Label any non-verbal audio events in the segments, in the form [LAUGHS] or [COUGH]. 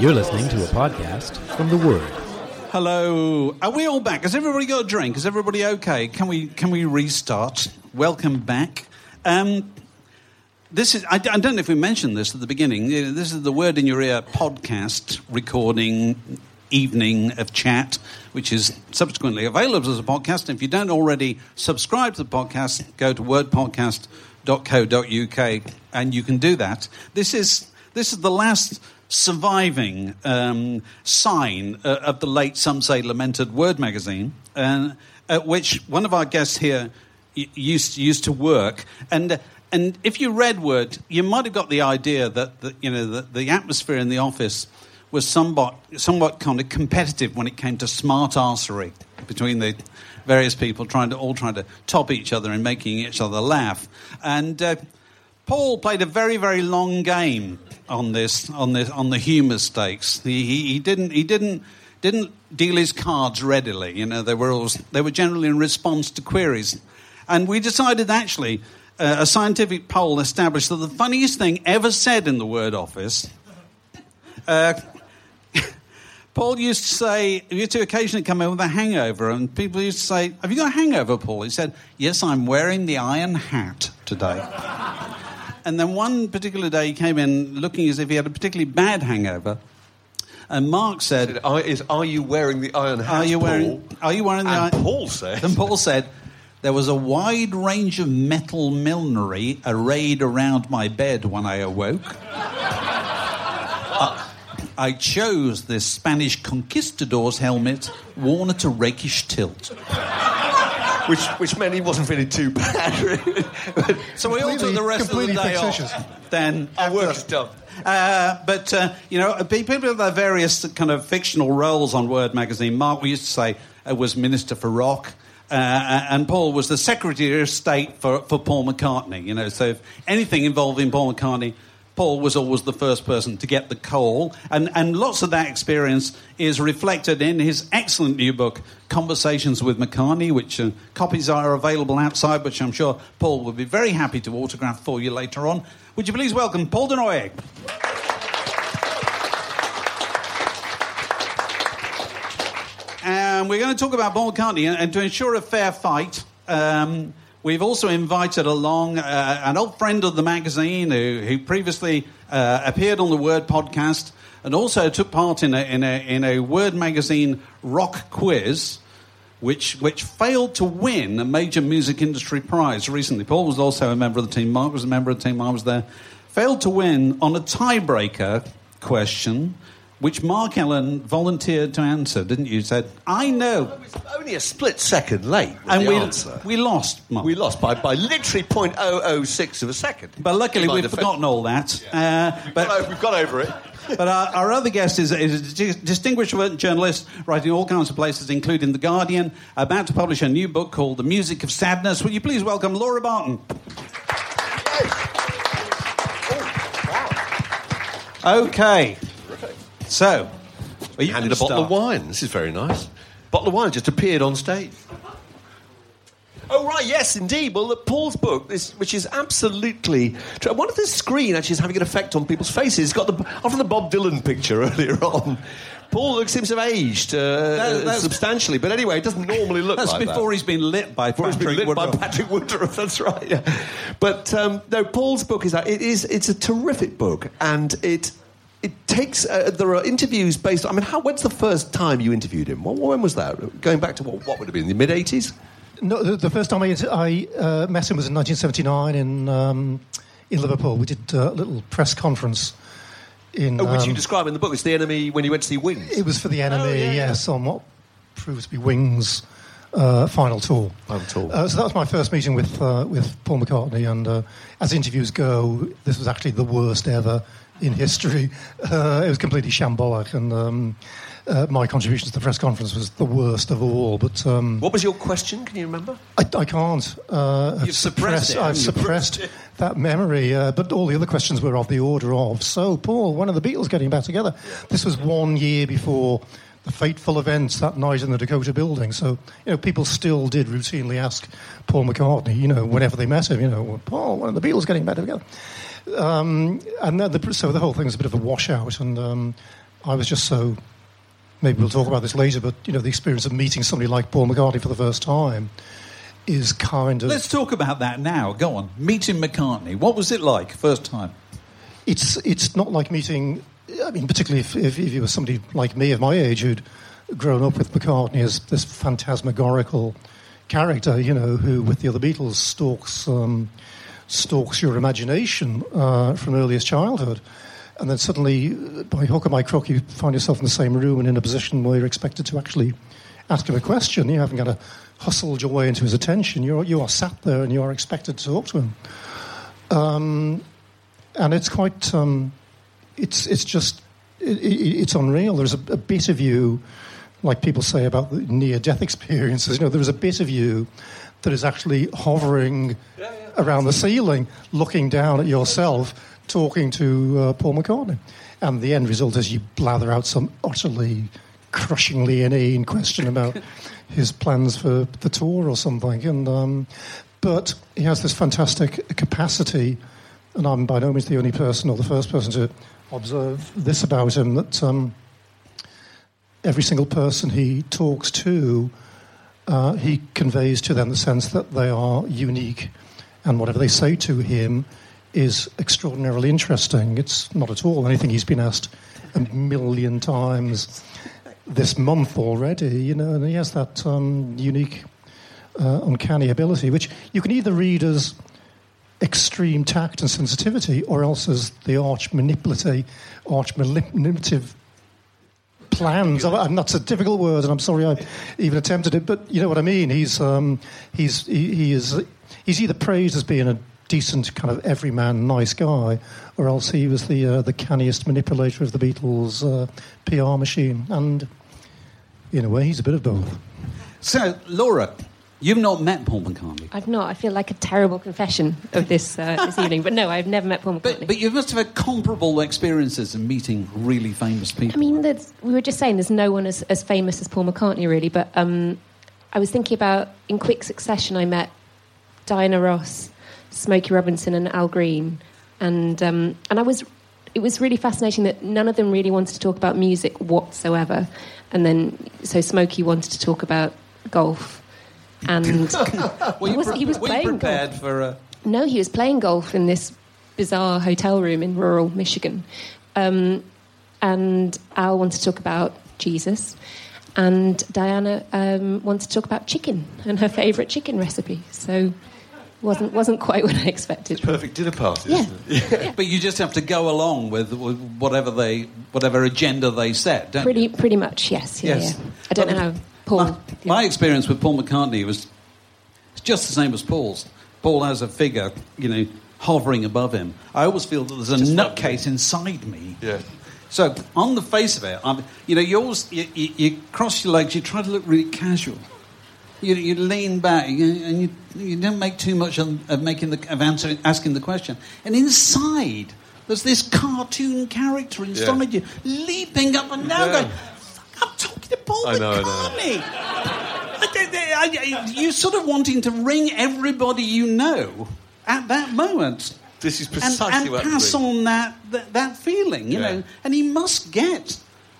You're listening to a podcast from The Word. Hello. Are we all back? Has everybody got a drink? Is everybody okay? Can we can we restart? Welcome back. Um, this is I, I don't know if we mentioned this at the beginning. This is the Word in Your Ear podcast recording evening of chat, which is subsequently available as a podcast. And if you don't already subscribe to the podcast, go to wordpodcast.co.uk and you can do that. This is this is the last surviving um, sign uh, of the late, some say, lamented Word magazine, uh, at which one of our guests here used used to work, and. And if you read Word, you might have got the idea that, that you know the, the atmosphere in the office was somewhat somewhat kind of competitive when it came to smart arsery between the various people trying to all trying to top each other and making each other laugh. And uh, Paul played a very very long game on this on this on the humour stakes. He, he, he didn't he didn't didn't deal his cards readily. You know, they were always, they were generally in response to queries, and we decided actually. Uh, a scientific poll established that the funniest thing ever said in the word office uh, [LAUGHS] Paul used to say, he used to occasionally come in with a hangover, and people used to say, Have you got a hangover, Paul? He said, Yes, I'm wearing the iron hat today. [LAUGHS] And then one particular day he came in looking as if he had a particularly bad hangover. And Mark said, "Are, is, are you wearing the iron hat? Are you wearing? Paul? Are you wearing the and iron?" Paul said. And Paul said, "There was a wide range of metal millinery arrayed around my bed when I awoke. I, I chose this Spanish conquistador's helmet worn at a rakish tilt." Which, which meant he wasn't feeling too bad, really. So we all took the rest of the day fictitious. off. Then Our work is done. Uh, but uh, you know, people have their various kind of fictional roles on Word magazine. Mark, we used to say, uh, was Minister for Rock. Uh, and Paul was the Secretary of State for, for Paul McCartney. You know, so if anything involving Paul McCartney, Paul was always the first person to get the call, and, and lots of that experience is reflected in his excellent new book, Conversations with McCartney, which uh, copies are available outside, which I'm sure Paul would be very happy to autograph for you later on. Would you please welcome Paul de? And we're going to talk about Paul McCartney, and, and to ensure a fair fight, um, we've also invited along uh, an old friend of the magazine who, who previously uh, appeared on the Word podcast and also took part in a, in a, in a Word magazine rock quiz. Which, which failed to win a major music industry prize recently. Paul was also a member of the team. Mark was a member of the team. I was there. Failed to win on a tiebreaker question, which Mark Ellen volunteered to answer, didn't you? Said, I know. It was only a split second late. And we, answer. we lost, Mark. We lost by, by literally 0.006 of a second. But luckily, we've defense. forgotten all that. Uh, We've but got we've got over it. [LAUGHS] but our, our other guest is, is a distinguished journalist writing all kinds of places, including The Guardian, about to publish a new book called The Music of Sadness. Will you please welcome Laura Barton? Okay. So, you Handed a bottle of wine. This is very nice. Bottle of wine just appeared on stage. Oh right, yes, indeed. Well, the Paul's book, this, which is absolutely. true. Wonder if this screen actually is having an effect on people's faces. It's got the after the Bob Dylan picture [LAUGHS] earlier on. Paul looks seems to have aged uh, that's- substantially, but anyway, it doesn't normally look [LAUGHS] That's like that. before he's been lit by Before Patrick been lit by Patrick Woodruff. That's right. Yeah. But um, no, Paul's book is that it is it's a terrific book, and it it takes uh, there are interviews based. I mean, how when's the first time you interviewed him? When, when was that? Going back to what, what would have been the mid eighties? No, the, the first time I, I uh, met him was in 1979 in um, in Liverpool. We did uh, a little press conference in. Oh, which you um, describe in the book. It's the NME when you went to see Wings. it was for the NME, Oh, yeah, yeah. yes, on what proved to be Wings' uh, final tour. Final tour. Uh, so that was my first meeting with uh, with Paul McCartney, and uh, as interviews go, this was actually the worst ever in history. Uh, it was completely shambolic, and um, uh, my contribution to the press conference was the worst of all. But um, What was your question? Can you remember? I, I can't. Uh, I've You've suppressed it, I've suppressed [LAUGHS] that memory. Uh, but all the other questions were of the order of so, Paul, when are the Beatles getting back together? This was one year before the fateful events that night in the Dakota building. So, you know, people still did routinely ask Paul McCartney, you know, whenever they met him, you know, Paul, when are the Beatles getting back together? Um, and then the, so the whole thing was a bit of a washout. And um, I was just so maybe we'll talk about this later, but you know, the experience of meeting somebody like Paul McCartney for the first time is kind of Let's talk about that now. Go on. Meeting McCartney. What was it like first time? it's it's not like meeting. I mean, particularly if, if, if you were somebody like me of my age who'd grown up with McCartney as this phantasmagorical character, you know, who with the other Beatles stalks um, stalks your imagination uh, from earliest childhood. And then suddenly, uh, by hook or by crook, you find yourself in the same room and in a position where you're expected to actually ask him a question. You haven't got to hustle your way into his attention. You're, you are sat there and you are expected to talk to him. Um, and it's quite, um, it's, it's just, it, it, it's unreal. There's a, a bit of you, like people say about the near-death [LAUGHS] experiences, you know, there's a bit of you that is actually hovering around the ceiling, looking down at yourself, talking to uh, Paul McCartney. And the end result is you blather out some utterly crushingly inane question about [LAUGHS] his plans for the tour or something. And um, but he has this fantastic capacity, and I'm by no means the only person or the first person to observe this about him that um, every single person he talks to, uh, he conveys to them the sense that they are unique, and whatever they say to him is extraordinarily interesting. It's not at all anything he's been asked a million times this month already, you know, and he has that um, unique, uh, uncanny ability, which you can either read as extreme tact and sensitivity, or else as the arch manipulative, arch manipulative plans. I- And that's a difficult word, and I'm sorry I even attempted it, but you know what I mean. He's um, he's he, he is he's either praised as being a decent kind of everyman nice guy, or else he was the uh, the canniest manipulator of the Beatles' uh, PR machine. And in a way, he's a bit of both. So, Laura, you've not met Paul McCartney. I've not. I feel like a terrible confession of this uh, [LAUGHS] this evening, but no, I've never met Paul McCartney. But, but you must have had comparable experiences in meeting really famous people. I mean, we were just saying there's no one as, as famous as Paul McCartney, really. But um, I was thinking about in quick succession, I met Diana Ross, Smokey Robinson, and Al Green, and um, and I was. It was really fascinating that none of them really wanted to talk about music whatsoever, and then so Smokey wanted to talk about golf, and [LAUGHS] you, was- pre- he was playing prepared golf. for uh, No, he was playing golf in this bizarre hotel room in rural Michigan. Um, and Al wanted to talk about Jesus. And Diana um, wanted to talk about chicken and her favourite chicken recipe. So wasn't wasn't quite what I expected. Perfect dinner party. Yeah. isn't it? But you just have to go along with, with whatever they, whatever agenda they set, don't Pretty you? pretty much, yes. Yeah, Yes. yeah. I don't know how Paul. My, my experience with Paul McCartney was just the same as Paul's. Paul has a figure, you know, hovering above him. I always feel that there's a Just like nutcase inside me. Yeah. So on the face of it, I'm, you know, you always you, you, you cross your legs, you try to look really casual. You, you lean back and you, you don't make too much of, making the of answering, asking the question. And inside, there's this cartoon character inside you, leaping up and down, Yeah. going, "Fuck, "I'm talking to Paul I know, I know. McCartney." I I- you sort of wanting to ring everybody you know at that moment This is precisely and what pass on that, that that feeling, you Yeah. know. And he must get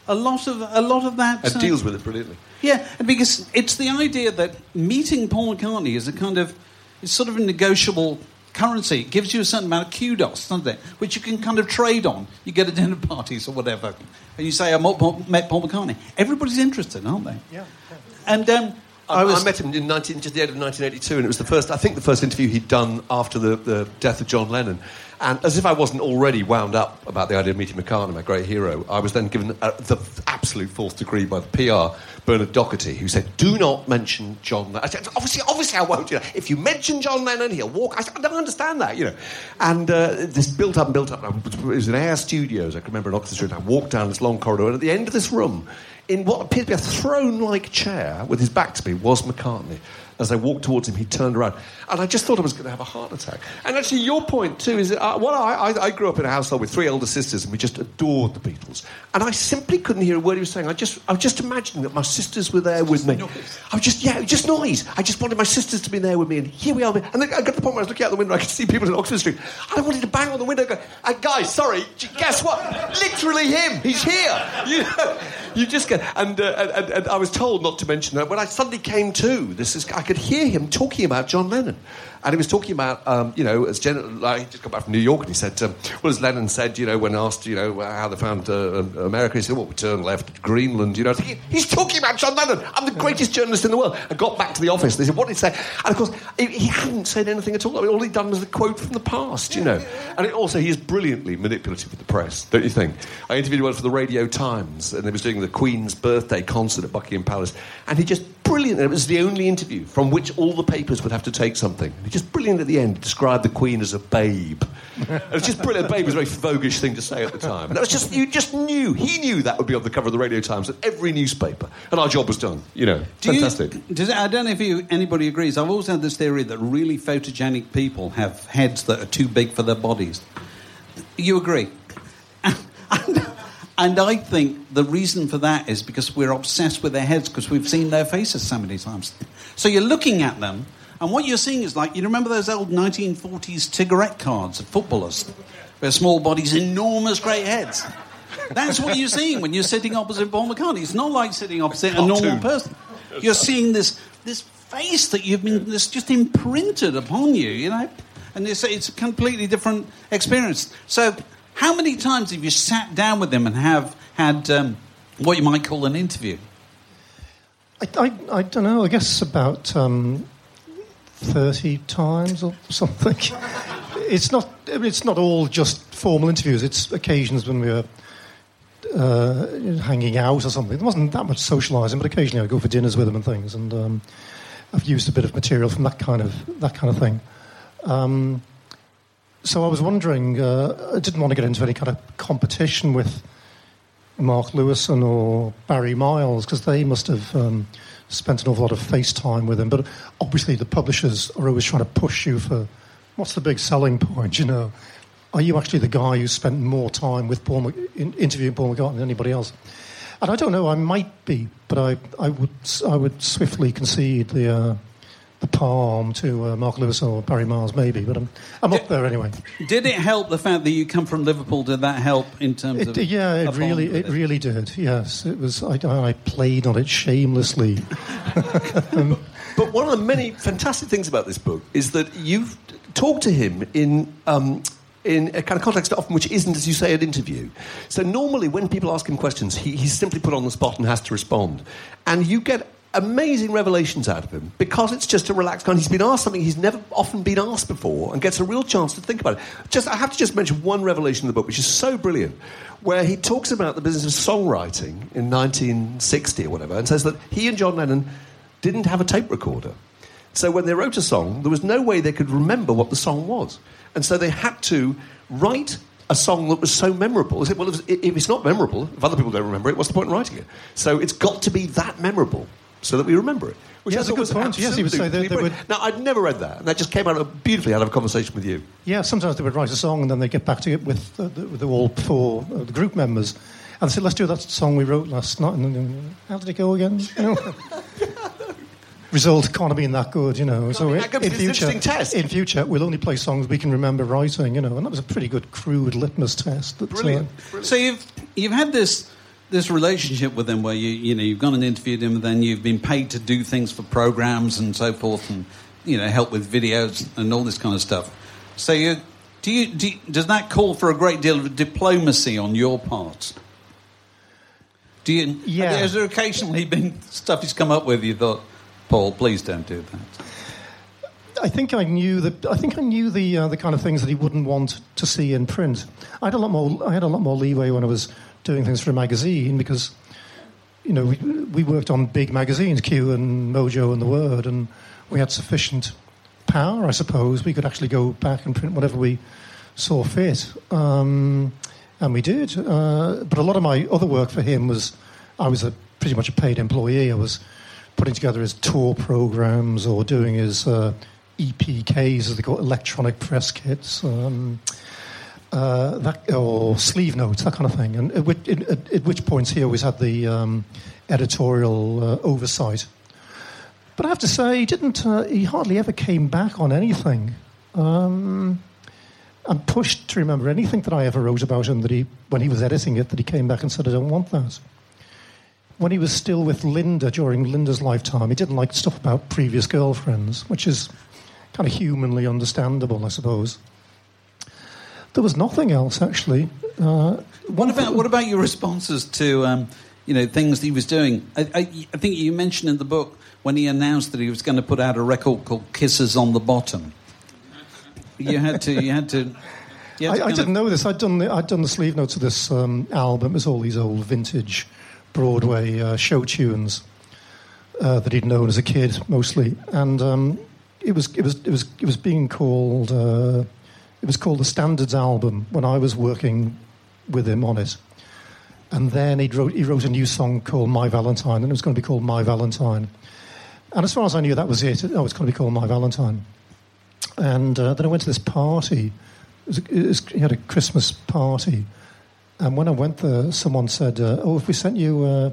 a lot of a lot of that. It uh, deals with it brilliantly. Yeah, because it's the idea that meeting Paul McCartney is a kind of it's sort of a negotiable currency. It gives you a certain amount of kudos, doesn't it? Which you can kind of trade on. You get at dinner [LAUGHS] parties or whatever, and you say, "I met Paul McCartney." Everybody's interested, aren't they? Yeah. And um, I, I was- I met him in 19, just the end of 1982, and it was the first, I think, the first interview he'd done after the, the death of John Lennon. And as if I wasn't already wound up about the idea of meeting McCartney, my great hero, I was then given uh, the absolute fourth degree by the PR, Bernard Doherty, who said, "Do not mention John." Lennon. I said, "Obviously, obviously, I won't. You know, if you mention John Lennon, he'll walk." I said, "I don't understand that," you know. And uh, this built up and built up. It was in Air Studios. I can remember in Oxford Street. I walked down this long corridor, and at the end of this room in what appeared to be a throne-like chair with his back to me was McCartney. As I walked towards him, he turned around, and I just thought I was going to have a heart attack. And actually, your point too is that uh, well, I, I, I grew up in a household with three elder sisters, and we just adored the Beatles. And I simply couldn't hear a word he was saying. I just, I was just imagining that my sisters were there with me. I was just, yeah, just noise. I just wanted my sisters to be there with me, and here we are. And then I got to the point where I was looking out the window, I could see people in Oxford Street. And I wanted to bang on the window, and go, "Uh, guys, sorry, guess what? Literally him. He's here. [LAUGHS] You know, you just get. And, uh, and, and, I was told not to mention that when I suddenly came to. This is, I could hear him talking about John Lennon. And he was talking about, um, you know, as Jen, like, he just got back from New York, and he said, um, well, as Lennon said, you know, when asked, you know, how they found uh, America, he said, well, we turned left, Greenland, you know. He, he's talking about John Lennon. I'm the greatest journalist in the world. I got back to the office. They said, what did he say? And of course, he, he hadn't said anything at all. I mean, all he'd done was the quote from the past, you know. And it also, he is brilliantly manipulative with the press, don't you think? I interviewed one for the Radio Times, and they was doing the Queen's birthday concert at Buckingham Palace, and he just brilliant. It was the only interview from which all the papers would have to take something. He just brilliant at the end described the Queen as a babe. it was just brilliant. Babe was a very voguish thing to say at the time. And that was just you just knew he knew that would be on the cover of the Radio Times and every newspaper, and our job was done. You know, Do you- fantastic. does, I don't know if you, anybody agrees. I've always had this theory that really photogenic people have heads that are too big for their bodies. You agree? [LAUGHS] And, and I think the reason for that is because we're obsessed with their heads because we've seen their faces so many times. So you're looking at them, and what you're seeing is like you remember those old 1940s cigarette cards of footballers, their small bodies, enormous great heads. That's what you're seeing when you're sitting opposite Paul McCartney. It's not like sitting opposite a normal person. You're seeing this this face that you've been that's just imprinted upon you, you know, and it's, it's a completely different experience. So, how many times have you sat down with them and have had um, what you might call an interview? I, I, I don't know. I guess about um, thirty times or something. it's not. It's not all just formal interviews. It's occasions when we were uh, hanging out or something. There wasn't that much socialising, but occasionally I'd go for dinners with them and things. And um, I've used a bit of material from that kind of that kind of thing. Um, so I was wondering. Uh, I didn't want to get into any kind of competition with Mark Lewisohn or Barry Miles because they must have um, spent an awful lot of face time with him. But obviously, the publishers are always trying to push you for what's the big selling point, you know? Are you actually the guy who spent more time with Paul, interviewing Paul McCartney than anybody else? And I don't know, I might be, but I, I, would, I would swiftly concede the, uh, the palm to uh, Mark Lewis or Barry Miles, maybe, but I'm, I'm up there anyway. Did it help the fact that you come from Liverpool? Did that help in terms of? Yeah, it bond really, with it really did. Yes, it was. I, I played on it shamelessly. [LAUGHS] But one of the many fantastic things about this book is that you've talked to him in. Um, in a kind of context often which isn't, as you say, an interview. So normally when people ask him questions, he, he's simply put on the spot and has to respond. And you get amazing revelations out of him because it's just a relaxed kind. He's been asked something he's never often been asked before and gets a real chance to think about it. Just, I have to just mention one revelation in the book, which is so brilliant, where he talks about the business of songwriting in 1960 or whatever, and says that he and John Lennon didn't have a tape recorder. So when they wrote a song, there was no way they could remember what the song was. And so they had to write a song that was so memorable. They said, well, if it's not memorable, if other people don't remember it, what's the point in writing it? So it's got to be that memorable so that we remember it. Which Yeah, I that's a thought good was point. Yes, he would say absolutely they- they. Now, I'd never read that, and that just came out beautifully out of a conversation with you. Yeah, sometimes they would write a song and then they'd get back to it with the, the, with all four uh, the group members, and they say, "Let's do that song we wrote last night." And then, how did it go again? [LAUGHS] You know. [LAUGHS] Result can't have been that good, you know. So be that good, in but it's an future, test. in future, we'll only play songs we can remember writing, you know. And that was a pretty good crude litmus test. That, uh, Brilliant. So you've you've had this this relationship with them where you you know you've gone and interviewed him, and then you've been paid to do things for programs and so forth, and you know help with videos and all this kind of stuff. So you do you, do you does that call for a great deal of diplomacy on your part? Do you? Yeah. Has there occasionally been stuff he's come up with you thought, Paul, please don't do that. I think I knew the. I think I knew the uh, the kind of things that he wouldn't want to see in print. I had a lot more. I had a lot more leeway when I was doing things for a magazine because, you know, we, we worked on big magazines, Q and Mojo and The Word, and we had sufficient power, I suppose. We could actually go back and print whatever we saw fit, um, and we did. Uh, but a lot of my other work for him was, I was a pretty much a paid employee. I was putting together his tour programs or doing his uh, EPKs, as they call it, electronic press kits. Um, uh, that, or sleeve notes, that kind of thing. And at which, at, at which points he always had the um, editorial uh, oversight. But I have to say, he didn't. Uh, he hardly ever came back on anything. Um, I'm pushed to remember anything that I ever wrote about him that he, when he was editing it, that he came back and said, "I don't want that." When he was still with Linda during Linda's lifetime, he didn't like stuff about previous girlfriends, which is kind of humanly understandable, I suppose. There was nothing else actually. Uh, what about what about your responses to um, you know things that he was doing? I, I, I, think you mentioned in the book when he announced that he was going to put out a record called "Kisses on the Bottom." You had to. You had to. You had to I, I didn't of... know this. I'd done the I'd done the sleeve notes of this um, album. It was all these old vintage Broadway uh, show tunes uh, that he'd known as a kid, mostly, and um, it was it was it was it was being called. It was called the Standards album when I was working with him on it. And then he wrote, he wrote a new song called My Valentine, and it was going to be called My Valentine. And as far as I knew, that was it. Oh, it's going to be called My Valentine. And uh, then I went to this party. It was, it was, he had a Christmas party. And when I went there, someone said, uh, "Oh, if we sent you, uh,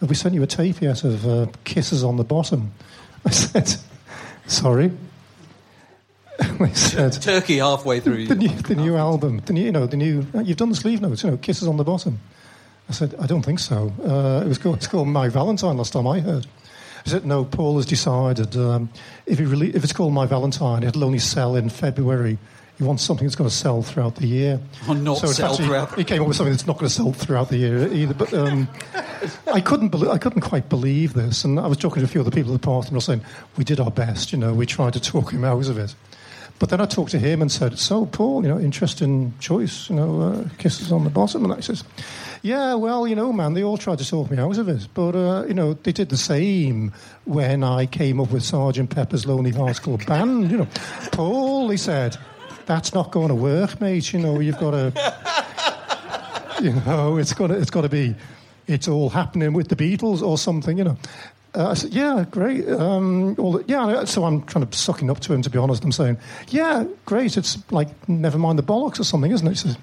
if we sent you a tape yet of uh, Kisses on the Bottom," I said, [LAUGHS] "Sorry." [LAUGHS] they said Turkey halfway through the new, the new album. The new, you know, the new. You've done the sleeve notes. You know, kisses on the bottom. I said, I don't think so. Uh, it was called, it's called My Valentine. Last time I heard. I said, no. Paul has decided um, if, he rele- if it's called My Valentine, it'll only sell in February. He wants something that's going to sell throughout the year. Or not so sell actually, throughout. He came up with something that's not going to sell throughout the year either. But um, I couldn't. Be- I couldn't quite believe this. And I was talking to a few other people at the party, and I was saying we did our best. You know, we tried to talk him out of it. But then I talked to him and said, "So, Paul, you know, interesting choice. You know, uh, kisses on the bottom." And I says, "Yeah, well, you know, man, they all tried to talk me out of it, but uh, you know, they did the same when I came up with Sergeant Pepper's Lonely Hearts Club Band. You know, Paul, he said, that's not going to work, mate. You know, you've got to, you know, it's got to, it's got to be." It's all happening with the Beatles or something, you know. Uh, I said, yeah, great. Um, yeah, so I'm kind of sucking up to him, to be honest. I'm saying, yeah, great. It's like, never mind the bollocks or something, isn't it? He says,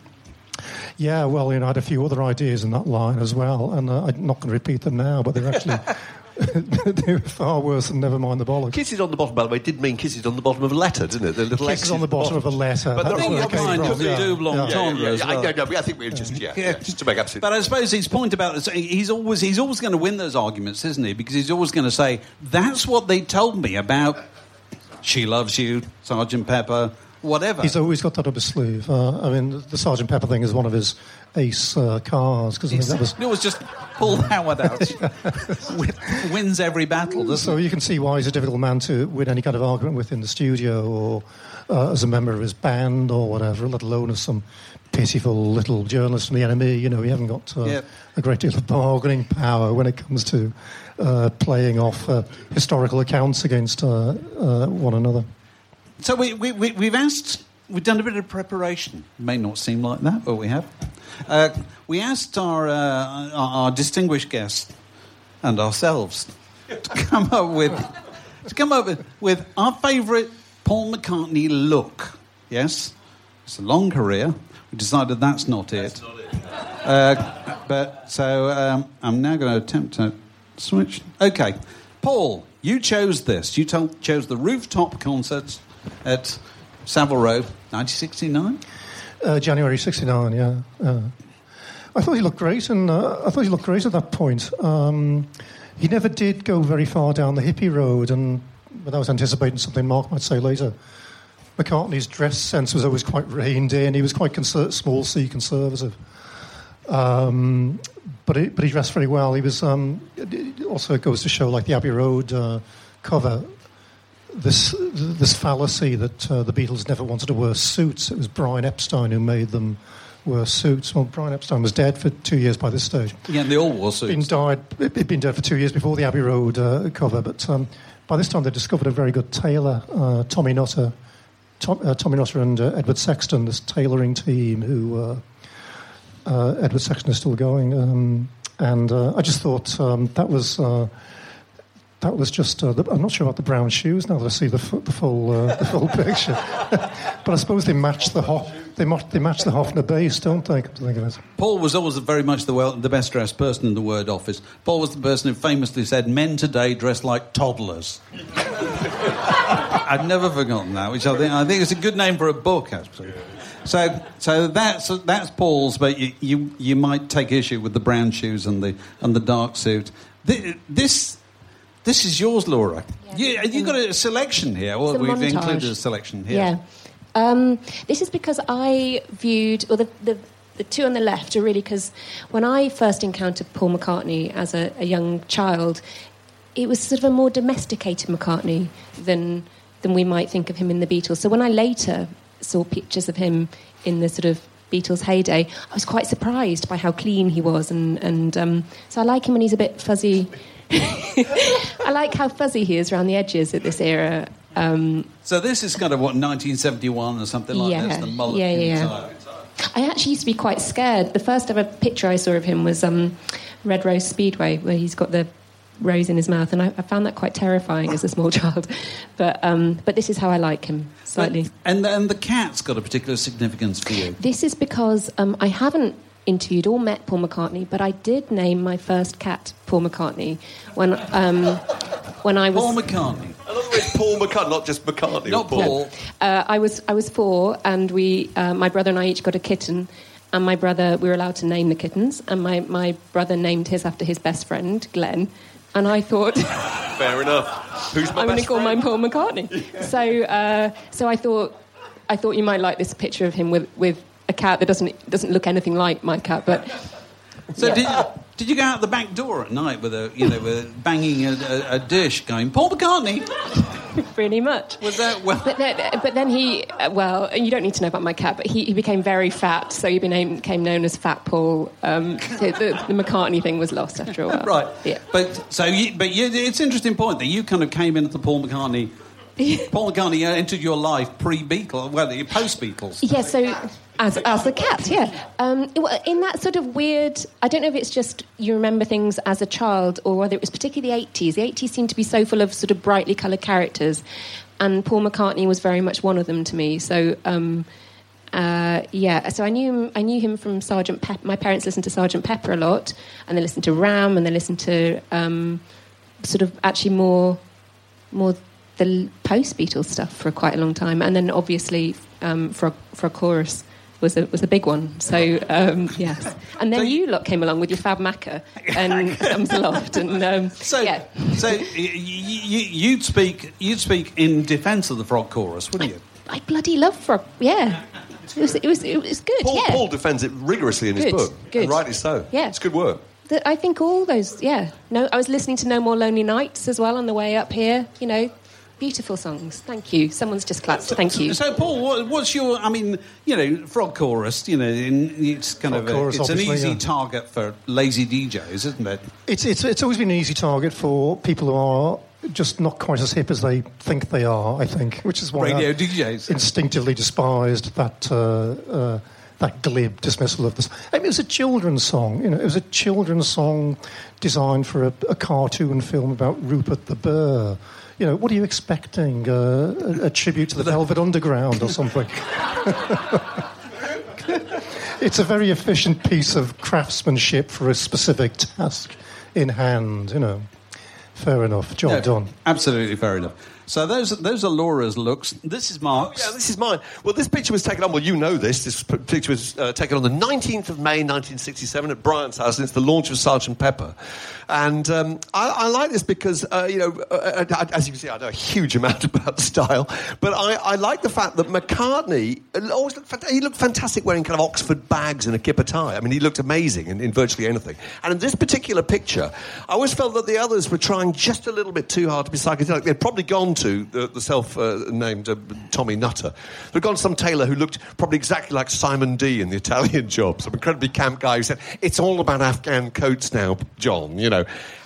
yeah, well, you know, I had a few other ideas in that line as well, and uh, I'm not going to repeat them now, but they're actually [LAUGHS] [LAUGHS] they were far worse than never mind the bollocks. Kisses on the bottom, by the way, did mean kisses on the bottom of a letter, didn't it? The little kisses on the bottom, bottom, of a letter. But I think you're kind of the double entendre yeah, as well. I, no, no, I think we're just, yeah, yeah, just to make absolute. But I suppose his point about this, he's always he's always going to win those arguments, isn't he? Because he's always going to say that's what they told me about. She loves you, Sergeant Pepper whatever. He's always got that up his sleeve. Uh, I mean, the Sergeant Pepper thing is one of his ace uh, cars because I that was it was just Paul Howard out [LAUGHS] wins every battle. so it? you can see why he's a difficult man to win any kind of argument with in the studio or uh, as a member of his band or whatever, let alone as some pitiful little journalist from the NME. You know, he haven't got uh, yep. a great deal of bargaining power when it comes to uh, playing off uh, historical accounts against uh, one another. So we, we, we, have asked, we've done a bit of preparation. It may not seem like that, but we have. Uh, we asked our, uh, our, our, distinguished guest and ourselves to [LAUGHS] come up with, to come up with, with our favourite Paul McCartney look. Yes? It's a long career. We decided that's not that's it. Not it. Uh, but so um, I'm now going to attempt to switch. Okay. Paul, you chose this. You told, chose the rooftop concerts at Savile Row, 1969? Uh, January 69, yeah. Uh, I thought he looked great, and uh, I thought he looked great at that point. Um, he never did go very far down the hippie road, and without anticipating something Mark might say later, McCartney's dress sense was always quite reined in. He was quite conser- small C conservative. Um, but, he, but he dressed very well. He was um, also it goes to show like the Abbey Road uh, cover this this fallacy that uh, the Beatles never wanted to wear suits. It was Brian Epstein who made them wear suits. Well, Brian Epstein was dead for two years by this stage. Yeah, they all wore Been suits. died. He'd been dead for two years before the Abbey Road uh, cover, but um, by this time they discovered a very good tailor, uh, Tommy Nutter, Tom, uh, Tommy Nutter and uh, Edward Sexton, this tailoring team. Who uh, Edward Sexton is still going, um, and I just thought um, that was. That was just. Uh, the, I'm not sure about the brown shoes now that I see the, fu- the full uh, the [LAUGHS] full picture, [LAUGHS] but I suppose they match the Hof, they match they match the Hofner bass, don't they? Come to think of it. Paul was always very much the, well, the best dressed person in the word office. Paul was the person who famously said, Men today dress like toddlers. [LAUGHS] I've never forgotten that, which I think, I think is a good name for a book, actually. So, so that's, that's Paul's, but you, you, you might take issue with the brown shoes and the, and the dark suit. Thi- This, this is yours, Laura. Yeah. You, you got a selection here. Well, we've montage. included a selection here. Yeah. Um, this is because I viewed, or the, the, the two on the left are really because when I first encountered Paul McCartney as a, a young child, it was sort of a more domesticated McCartney than, than we might think of him in the Beatles. So when I later saw pictures of him in the sort of Beatles heyday, I was quite surprised by how clean he was. And, and um, so I like him when he's a bit fuzzy. [LAUGHS] I like how fuzzy he is around the edges at this era. Um, So this is kind of what 1971 or something like Yeah. this. The mullet Yeah, yeah. I actually used to be quite scared. The first ever picture I saw of him was um, Red Rose Speedway, where he's got the rose in his mouth, and I, I found that quite terrifying as a small [LAUGHS] child. But um, but this is how I like him slightly. But- and and the cat's got a particular significance for you. This is because um, I haven't interviewed or met Paul McCartney, but I did name my first cat Paul McCartney when um, when I was. Paul McCartney, I love the it's Paul McCartney, not just McCartney. not or Paul. Uh, I was I was four, and we uh, my brother and I each got a kitten, and my brother we were allowed to name the kittens, and my, my brother named his after his best friend Glenn, and I thought [LAUGHS] Fair enough. Who's my I'm going to call friend? mine Paul McCartney. [LAUGHS] So uh, so I thought I thought you might like this picture of him with with a cat that doesn't doesn't look anything like my cat, but So Yeah. did you, did you go out the back door at night with a you know with banging a, a, a dish, going Paul McCartney? [LAUGHS] pretty much. Was that well? But then, but then he, uh, well, you don't need to know about my cat, but he, he became very fat, so he became, became known as Fat Paul. Um, so the, the McCartney thing was lost after a while. Right. Yeah. But so you, but you, it's an interesting point that you kind of came into the Paul McCartney. [LAUGHS] Paul McCartney entered your life pre-Beatles, well, post Beatles. Yeah, so as, as a cat, yeah. Um, in that sort of weird, I don't know if it's just you remember things as a child or whether it was particularly the 80s. The 80s seemed to be so full of sort of brightly coloured characters, and Paul McCartney was very much one of them to me. So. Um, uh, yeah, so I knew him, I knew him from Sergeant Pepper. My parents listened to Sergeant Pepper a lot, and they listened to Ram, and they listened to um, sort of actually more more the post Beatles stuff for quite a long time, and then obviously um, for for a chorus was a was a big one. So um, yes, and then So you- you lot came along with your Fab Macca and [LAUGHS] Thumbs Aloft, and um, So, yeah, so y- y- y- you'd speak you'd speak in defence of the Frog Chorus, wouldn't you? I bloody love Frog. Yeah, it was it was it was good. Paul, yeah, Paul defends it rigorously in his book. good. And rightly so. Yeah. It's good work. The- I think all those. Yeah, no, I was listening to No More Lonely Nights as well on the way up here. You know. Beautiful songs. Thank you. Someone's just clapped. Thank you. So, Paul, what, what's your? I mean, you know, Frog Chorus. You know, in, it's kind Frog of a, Chorus, it's an easy yeah. target for lazy DJs, isn't it? It's, it's, it's always been an easy target for people who are just not quite as hip as they think they are, I think, which is why Radio 1 DJs. instinctively despised that, uh, uh, that glib dismissal of this. I mean, it was a children's song, you know, it was a children's song designed for a, a cartoon film about Rupert the Bear. You know, what are you expecting? Uh, a, a tribute to the Velvet Underground or something? [LAUGHS] it's a very efficient piece of craftsmanship for a specific task in hand, you know. Fair enough, job No, done. Absolutely fair enough. So those those are Laura's looks. This is Mark's. Yeah, this is mine. Well, this picture was taken on, well, you know this. This picture was uh, taken on the 19th of May 1967 at Brian's house, and it's the launch of Sergeant Pepper. And um, I, I like this because, uh, you know, uh, uh, as you can see, I know a huge [LAUGHS] amount about style, but I, I like the fact that McCartney always looked, he looked fantastic wearing kind of Oxford bags and a kipper tie. I mean, he looked amazing in, in virtually anything. And in this particular picture, I always felt that the others were trying just a little bit too hard to be psychedelic. They'd probably gone to the, the self-named uh, Tommy Nutter. They'd gone to some tailor who looked probably exactly like Simon Dee in the [LAUGHS] Italian job, some incredibly camp guy who said, it's all about Afghan coats now, John, you know.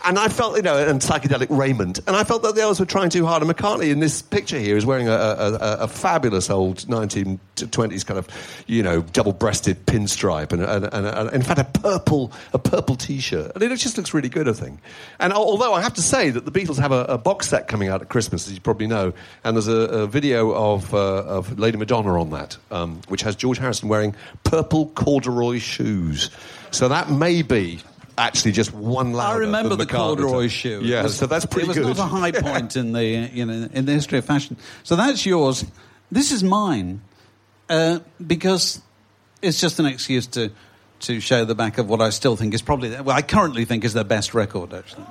And I felt, you know, and psychedelic raiment. And I felt that the others were trying too hard. And McCartney in this picture here is wearing a, a, a, fabulous old 1920s kind of, you know, double-breasted pinstripe and, and, and, and, in fact, a purple, a purple T-shirt. And it just looks really good, I think. And although I have to say that the Beatles have a, a box set coming out at Christmas, as you probably know, and there's a, a video of, uh, of Lady Madonna on that, um, which has George Harrison wearing purple corduroy shoes. So that may be actually just one louder. I remember than the McCartney. corduroy shoe. Yeah, was- so that's pretty good. It was good. not a high [LAUGHS] point in the you know in the history of fashion. So that's yours. This is mine uh, because it's just an excuse to to show the back of what I still think is probably well I currently think is their best record actually.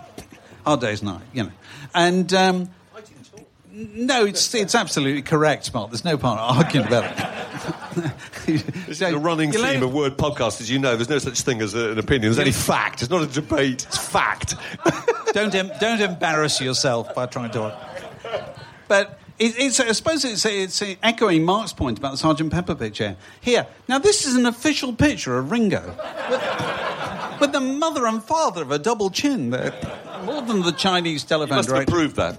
Hard Day's Night, you know, and. Um, no, it's it's absolutely correct, Mark. There's no point arguing about it. [LAUGHS] Is a running You know- theme of Word Podcast, as you know. There's no such thing as an opinion. There's only fact. It's not a debate. It's fact. [LAUGHS] don't em- don't embarrass yourself by trying to. But it, it's I suppose it's it's echoing Mark's point about the Sergeant Pepper picture here. Now this is an official picture of Ringo with, with the mother and father of a double chin. There, more than the Chinese You telephone must have director. proved that.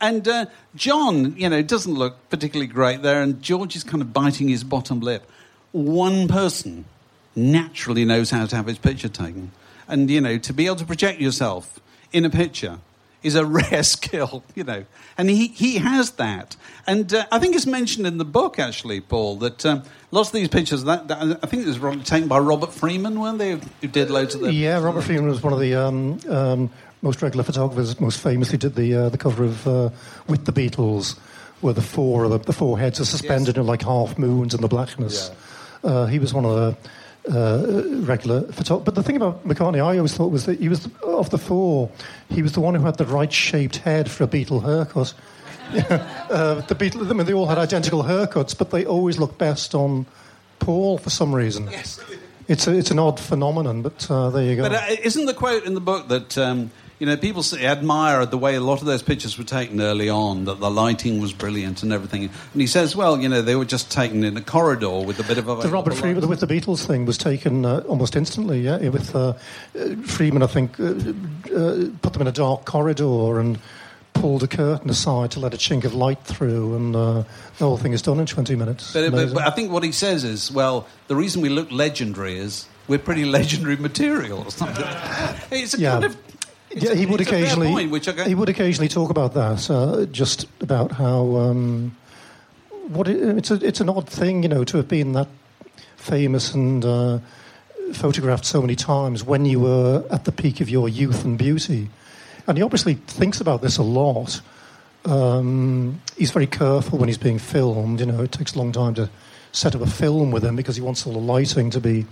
And uh, John, you know, doesn't look particularly great there, and George is kind of biting his bottom lip. One person naturally knows how to have his picture taken. And, you know, to be able to project yourself in a picture is a [LAUGHS] rare skill, you know. And he, he has that. And uh, I think it's mentioned in the book, actually, Paul, that um, lots of these pictures, that, that, I think it was taken by Robert Freeman, weren't they, who did loads of them? Yeah, Robert Freeman was one of the um, um, most regular photographers. Most famously, did the uh, the cover of uh, with the Beatles, where the four the, the four heads are suspended in like half moons in the blackness. Uh, he was one of the uh, regular photographers. But the thing about McCartney, I always thought was that he was of the four, he was the one who had the right shaped head for a Beatle haircut. [LAUGHS] uh, the Beatles, I mean, they all had identical haircuts, but they always looked best on Paul for some reason. Yes. It's a, it's an odd phenomenon, but uh, there you go. But uh, isn't the quote in the book that um, you know people say, admire the way a lot of those pictures were taken early on, that the lighting was brilliant and everything, and he says, well, you know, they were just taken in a corridor with a bit of a the Robert Freeman with the Beatles thing was taken uh, almost instantly. Yeah, with uh, uh, Freeman, I think, uh, uh, put them in a dark corridor and pulled a curtain aside to let a chink of light through, and uh, the whole thing is done in twenty minutes. But, but, but I think what he says is, well, the reason we look legendary is we're pretty [LAUGHS] legendary material or something. It's a Yeah. kind of. Yeah, he would it's a fair occasionally point, I he would occasionally talk about that, uh, just about how um, what it, it's a it's an odd thing, you know, to have been that famous and uh, photographed so many times when you were at the peak of your youth and beauty, and he obviously thinks about this a lot. Um, he's very careful when he's being filmed. You know, it takes a long time to set up a film with him because he wants all the lighting to be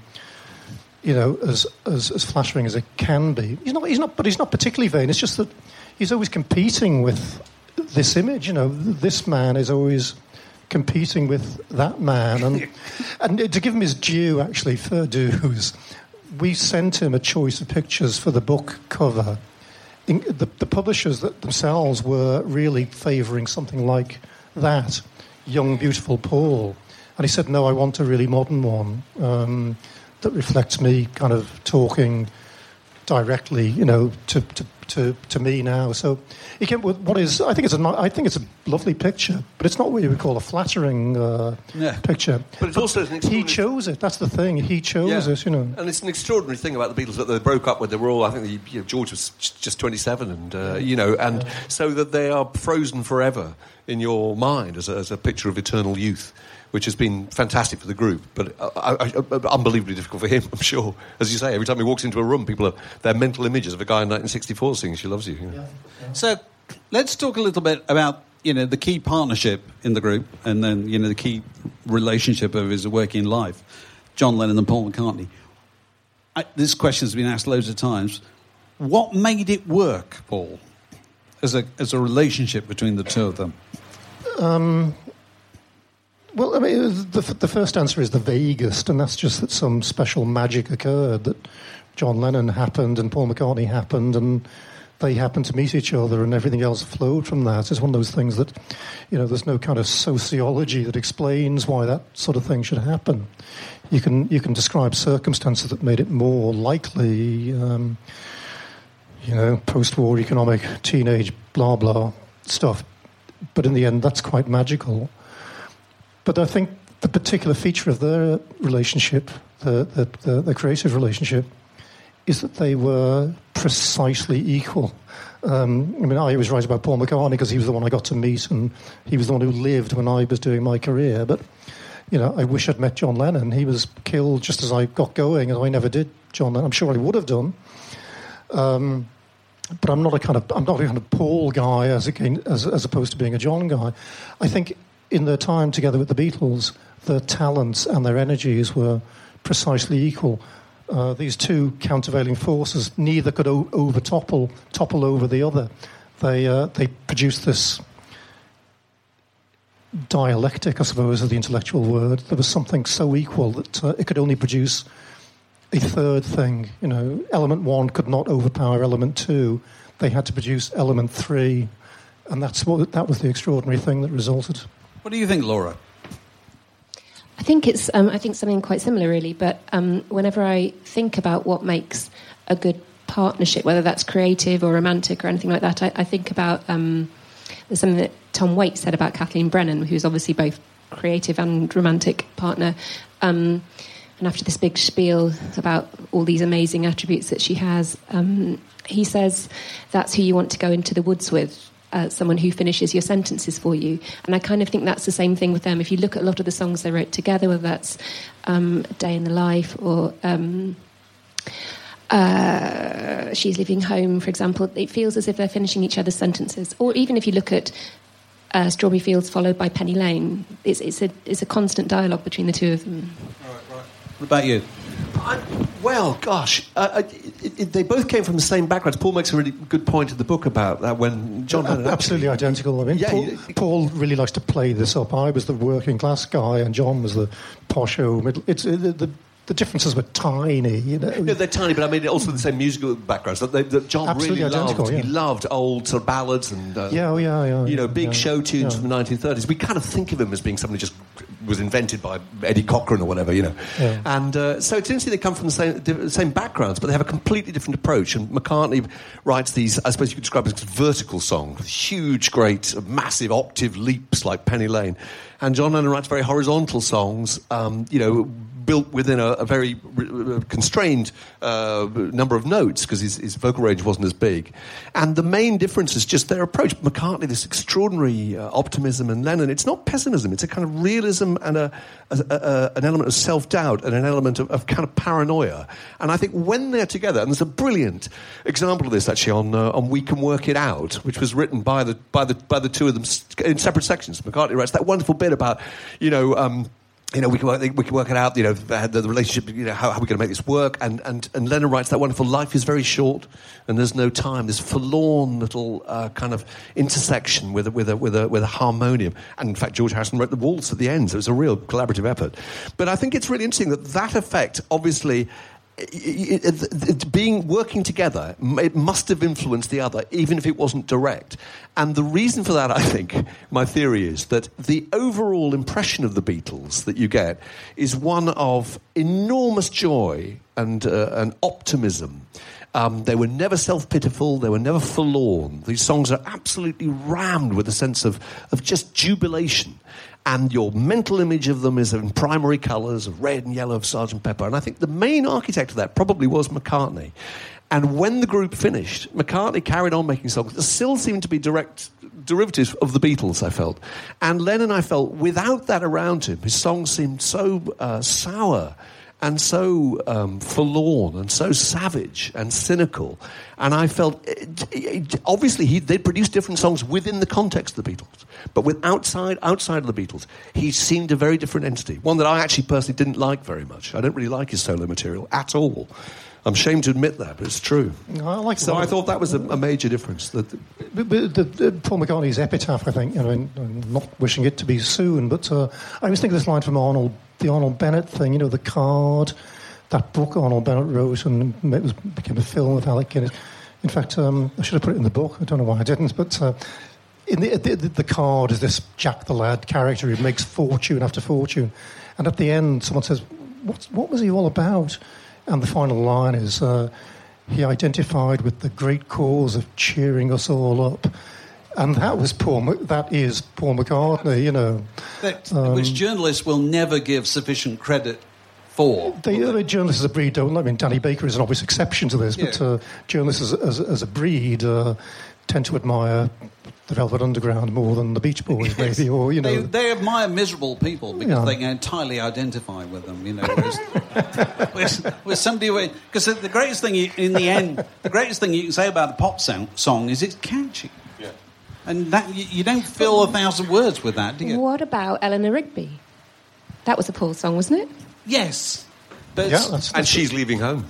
you know, as, as, as flattering as it can be. He's not, he's not, but he's not particularly vain. It's just that he's always competing with this image. You know, this man is always competing with that man. And, [LAUGHS] and to give him his due, actually, fair dues, we sent him a choice of pictures for the book cover. In, the, the publishers that themselves were really favouring something like that, young, beautiful Paul. And he said, no, I want a really modern one. Um, that reflects me kind of talking directly, you know, to, to, to, to me now. So, he came with what is, I think it's a, I think it's a lovely picture, but it's not what you would call a flattering uh, Yeah. picture. But it's also an he chose it. That's the thing. He chose Yeah. it. You know. And it's an extraordinary thing about the Beatles that they broke up when they were all, I think you know, George was just 27, and, uh, you know, and so that they are frozen forever in your mind as a, as a picture of eternal youth. Which has been fantastic for the group, but uh, I, I, I- unbelievably difficult for him, [LAUGHS] I'm sure. As you say, every time he walks into a room, people are their mental images of a guy in 1964 singing "She Loves You." you know. So let's talk a little bit about you know, the key partnership in the group, and then you know the key relationship of his working life, John Lennon and Paul McCartney. I, this question has been asked loads of times. What made it work, Paul, as a as a relationship between the two of them? Um, well, I mean, the, the first answer is the vaguest, and that's just that some special magic occurred that John Lennon happened and Paul McCartney happened, and they happened to meet each other, and everything else flowed from that. It's one of those things that, you know, there's no kind of sociology that explains why that sort of thing should happen. You can you can describe circumstances that made it more likely. Um, you know, post-war economic teenage blah blah stuff, but in the end, that's quite magical. But I think the particular feature of their relationship, the, the, the, the creative relationship, is that they were precisely equal. Um, I mean, I was right about Paul McCartney because he was the one I got to meet, and he was the one who lived when I was doing my career. But you know, I wish I'd met John Lennon. He was killed just as I got going, and I never did John Lennon. I'm sure I would have done. Um, but I'm not a kind of I'm not a kind of Paul guy as, again, as as opposed to being a John guy. I think in their time together with the Beatles, their talents and their energies were precisely equal. Uh, these two countervailing forces, neither could o- over topple, topple over the other. They, uh, they produced this dialectic, I suppose, is the intellectual word. There was something so equal that uh, it could only produce a third thing. You know, element one could not overpower element two. They had to produce element three, and that's what that was the extraordinary thing that resulted. What do you think, Laura? I think it's um, I think something quite similar, really. But um, whenever I think about what makes a good partnership, whether that's creative or romantic or anything like that, I, I think about um, there's something that Tom Waits said about Kathleen Brennan, who's obviously both creative and romantic partner. Um, and after this big spiel about all these amazing attributes that she has, um, he says that's who you want to go into the woods with uh, someone who finishes your sentences for you. And I kind of think that's the same thing with them. If you look at a lot of the songs they wrote together, whether that's um, Day in the Life or um, uh, She's Leaving Home, for example, it feels as if they're finishing each other's sentences. Or even if you look at uh, Strawberry Fields followed by Penny Lane, it's, it's, a, it's a constant dialogue between the two of them. All right, right. What about you? I, well, gosh, uh, it, it, they both came from the same backgrounds. Paul makes a really good point in the book about that when John. Uh, absolutely identical. I mean, Yeah, Paul, you- Paul really likes to play this up. I was the working class guy, and John was the posho middle. It's uh, the, the the differences were tiny. You know, No, they're tiny, but I mean also the same musical backgrounds that, they, that John Absolutely really loved. identical, yeah. He loved old sort of ballads and uh, Yeah, oh, yeah, yeah, you know big yeah, show tunes yeah. from the 1930s. We kind of think of him as being that just was invented by Eddie Cochran or whatever, you know. Yeah. And uh, so it's interesting they come from the same, the same backgrounds, but they have a completely different approach. And McCartney writes these, I suppose you could describe as vertical songs, huge, great, massive octave leaps like Penny Lane. And John Lennon writes very horizontal songs, um, you know, built within a, a very uh, constrained uh, number of notes because his, his vocal range wasn't as big. And the main difference is just their approach. McCartney, this extraordinary uh, optimism, and Lennon, it's not pessimism, it's a kind of realism and a, a, a, an element of self doubt and an element of, of kind of paranoia. And I think when they're together, and there's a brilliant example of this actually on, uh, on We Can Work It Out, which was written by the, by the, by the two of them in separate sections. McCartney writes that wonderful bit about, you know, um, you know, we can work, we can work it out. You know, the, relationship. You know, how, how are we going to make this work? And and and Lennon writes that wonderful. Life is very short, and there's no time. This forlorn little uh, kind of intersection with a, with a with a with a harmonium. And in fact, George Harrison wrote the waltz at the end, so it was a real collaborative effort. But I think it's really interesting that that effect, obviously. Being working together, it must have influenced the other, even if it wasn't direct. And the reason for that, I think, my theory is that the overall impression of the Beatles that you get is one of enormous joy and, uh, and optimism. Um, they were never self pitiful, they were never forlorn. These songs are absolutely rammed with a sense of, of just jubilation. And your mental image of them is in primary colours of red and yellow of Sergeant Pepper. And I think the main architect of that probably was McCartney. And when the group finished, McCartney carried on making songs that still seemed to be direct derivatives of the Beatles, I felt. And Lennon, I felt, without that around him, his songs seemed so uh, sour and so um, forlorn and so savage and cynical. And I felt, it, it, obviously, he, they produced different songs within the context of the Beatles, but with outside outside of the Beatles, he seemed a very different entity. One that I actually personally didn't like very much. I don't really like his solo material at all. I'm ashamed to admit that, but it's true. I like so I thought that was a, a major difference. That but, but the, the, Paul McCartney's epitaph, I think, you know, I'm not wishing it to be soon, but uh, I was thinking this line from Arnold, the Arnold Bennett thing, you know, the card, that book Arnold Bennett wrote and it was, became a film with Alec Guinness. In fact, um, I should have put it in the book. I don't know why I didn't, but uh, in the, the, the card is this Jack the Lad character who makes fortune after fortune, and at the end, someone says, "What, what was he all about?" And the final line is, uh, he identified with the great cause of cheering us all up. And that was Paul. That is Paul McCartney. You know, that, um, which journalists will never give sufficient credit for. They, uh, journalists as a breed don't. I mean, Danny Baker is an obvious exception to this, yeah. but uh, journalists as, as, as, a breed uh, tend to admire the Velvet Underground more than the Beach Boys, yes. maybe, or you know, they, they admire miserable people because yeah. they can entirely identify with them. You know, whereas, [LAUGHS] whereas, whereas somebody because the greatest thing you, in the end, the greatest thing you can say about a pop song, song is it's catchy. Yeah. And that you, you don't fill a thousand words with that, do you? What about Eleanor Rigby? That was a Paul song, wasn't it? Yes. But yeah, that's, that's and she's leaving home.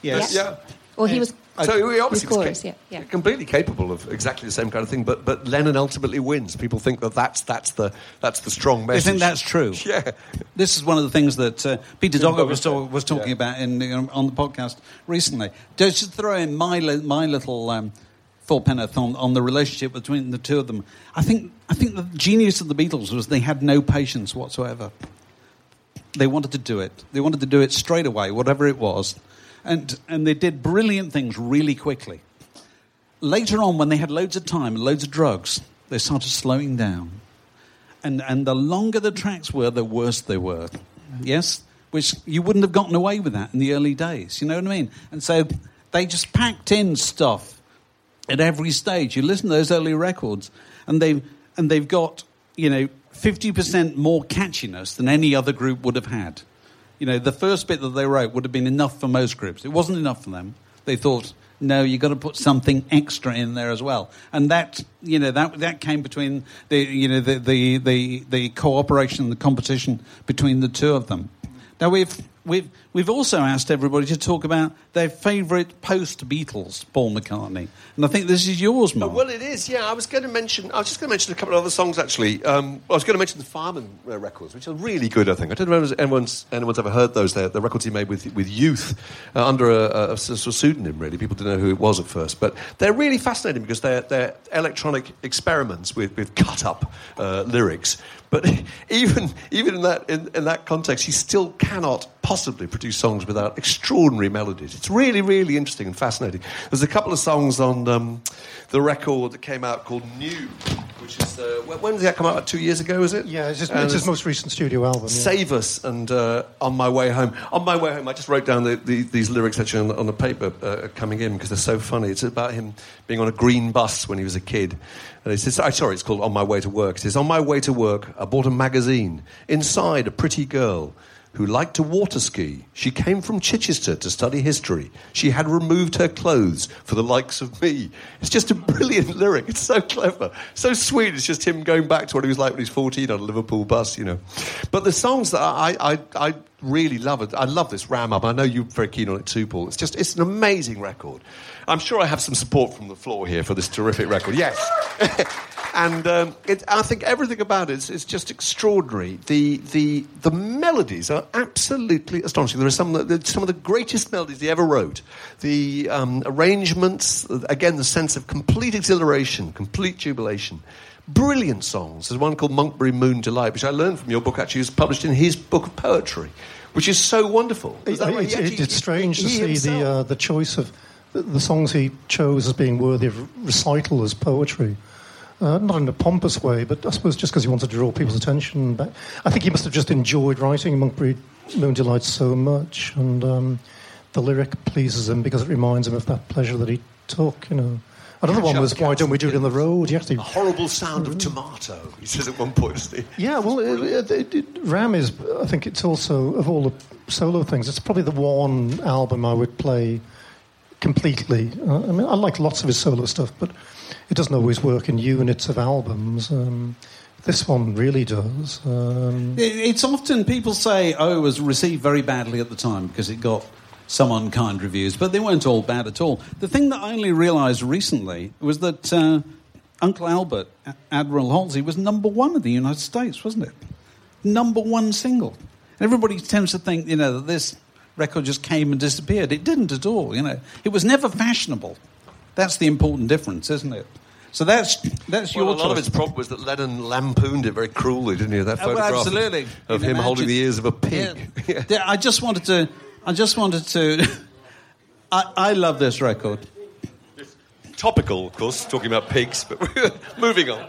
Yes. Yeah. Well, he was so he obviously chorus, yeah, yeah. completely capable of exactly the same kind of thing. But but Lennon ultimately wins. People think that that's that's the that's the strong message. They think that's true. [LAUGHS] Yeah. This is one of the things that uh, Peter Doggett was, talk, was talking yeah. about in, on the podcast recently. Just throw in my my little. Um, Thought Penneth on, on the relationship between the two of them. I think I think the genius of the Beatles was they had no patience whatsoever. They wanted to do it. They wanted to do it straight away, whatever it was and, and they did brilliant things really quickly. Later on, when they had loads of time and loads of drugs, they started slowing down. And, and the longer the tracks were, the worse they were. Yes? Which you wouldn't have gotten away with that in the early days. You know what I mean? And so they just packed in stuff at every stage. You listen to those early records, and they've, and they've got, you know, 50% more catchiness than any other group would have had. You know, the first bit that they wrote would have been enough for most groups. It wasn't enough for them. They thought, no, you've got to put something extra in there as well. And that, you know, that, that came between the, you know, the, the, the, the cooperation and the competition between the two of them. Now, we've, we've, we've also asked everybody to talk about their favourite post Beatles, Paul McCartney. And I think this is yours, Mark. well, it is, yeah. I was going to mention, I was just going to mention a couple of other songs, actually. Um, I was going to mention the Fireman uh, records, which are really good, I think. I don't know if anyone's, anyone's ever heard those. They're the records he made with, with Youth uh, under a, a, a, pseudonym, really. People didn't know who it was at first. But they're really fascinating because they're, they're electronic experiments with, with cut up uh, lyrics. But [LAUGHS] even, even in, that, in, in that context, he still cannot possibly produce songs without extraordinary melodies. It's really, really interesting and fascinating. There's a couple of songs on um, the record that came out called New, which is uh, when did that come out? Like two years ago, is it? Yeah, it's, just, it's his most recent studio album. Yeah. Save Us and uh, On My Way Home. On My Way Home, I just wrote down the, the, these lyrics actually on, on the paper uh, coming in because they're so funny. It's about him being on a green bus when he was a kid. And he says, sorry, it's called On My Way to Work. It says, On my way to work, I bought a magazine. Inside, a pretty girl who liked to water ski. She came from Chichester to study history. She had removed her clothes for the likes of me. It's just a brilliant [LAUGHS] lyric. It's so clever, so sweet. It's just him going back to what he was like when he was 14 on a Liverpool bus, you know. But the songs that I, I, I really love it. I love this Ram Up. I know you're very keen on it too, Paul. It's just, it's an amazing record. I'm sure I have some support from the floor here for this terrific record. Yes. [LAUGHS] and um, it, I think everything about it is, is, just extraordinary. The, the, the melodies are absolutely astonishing. There are some, some of the greatest melodies he ever wrote. The um, arrangements, again, the sense of complete exhilaration, complete jubilation brilliant songs. There's one called Monkberry Moon Delight, which I learned from your book, actually, was published in his book of poetry, which is so wonderful. It, it, it, it's strange to see the, uh, the choice of the, songs he chose as being worthy of recital as poetry. Uh, not in a pompous way, but I suppose just because he wanted to draw people's attention back. I think he must have just enjoyed writing Monkberry Moon Delight so much, and um, the lyric pleases him because it reminds him of that pleasure that he took, you know Another one was Why Don't We Do It in the Road? You actually, A horrible sound of tomato. He says at one point. yeah, well, it, it, it, Ram is, I think it's also, of all the solo things, it's probably the one album I would play completely. Uh, I mean, I like lots of his solo stuff, but it doesn't always work in units of albums. Um, this one really does. Um, It's often people say, "Oh, it was received very badly at the time because it got some unkind reviews," but they weren't all bad at all. The thing that I only realised recently was that uh, Uncle Albert, Admiral Halsey, was number one in the United States, wasn't it? Number one single. Everybody tends to think, you know, that this record just came and disappeared. It didn't at all. You know, it was never fashionable. That's the important difference, isn't it? So that's that's your a lot of its problem was that Lennon lampooned it very cruelly, didn't he? That Oh, well, photograph of him can holding the ears of a pig. Yeah. [LAUGHS] Yeah, I just wanted to. I just wanted to. [LAUGHS] I, I love this record. Topical, of course, talking about pigs, but [LAUGHS] moving on.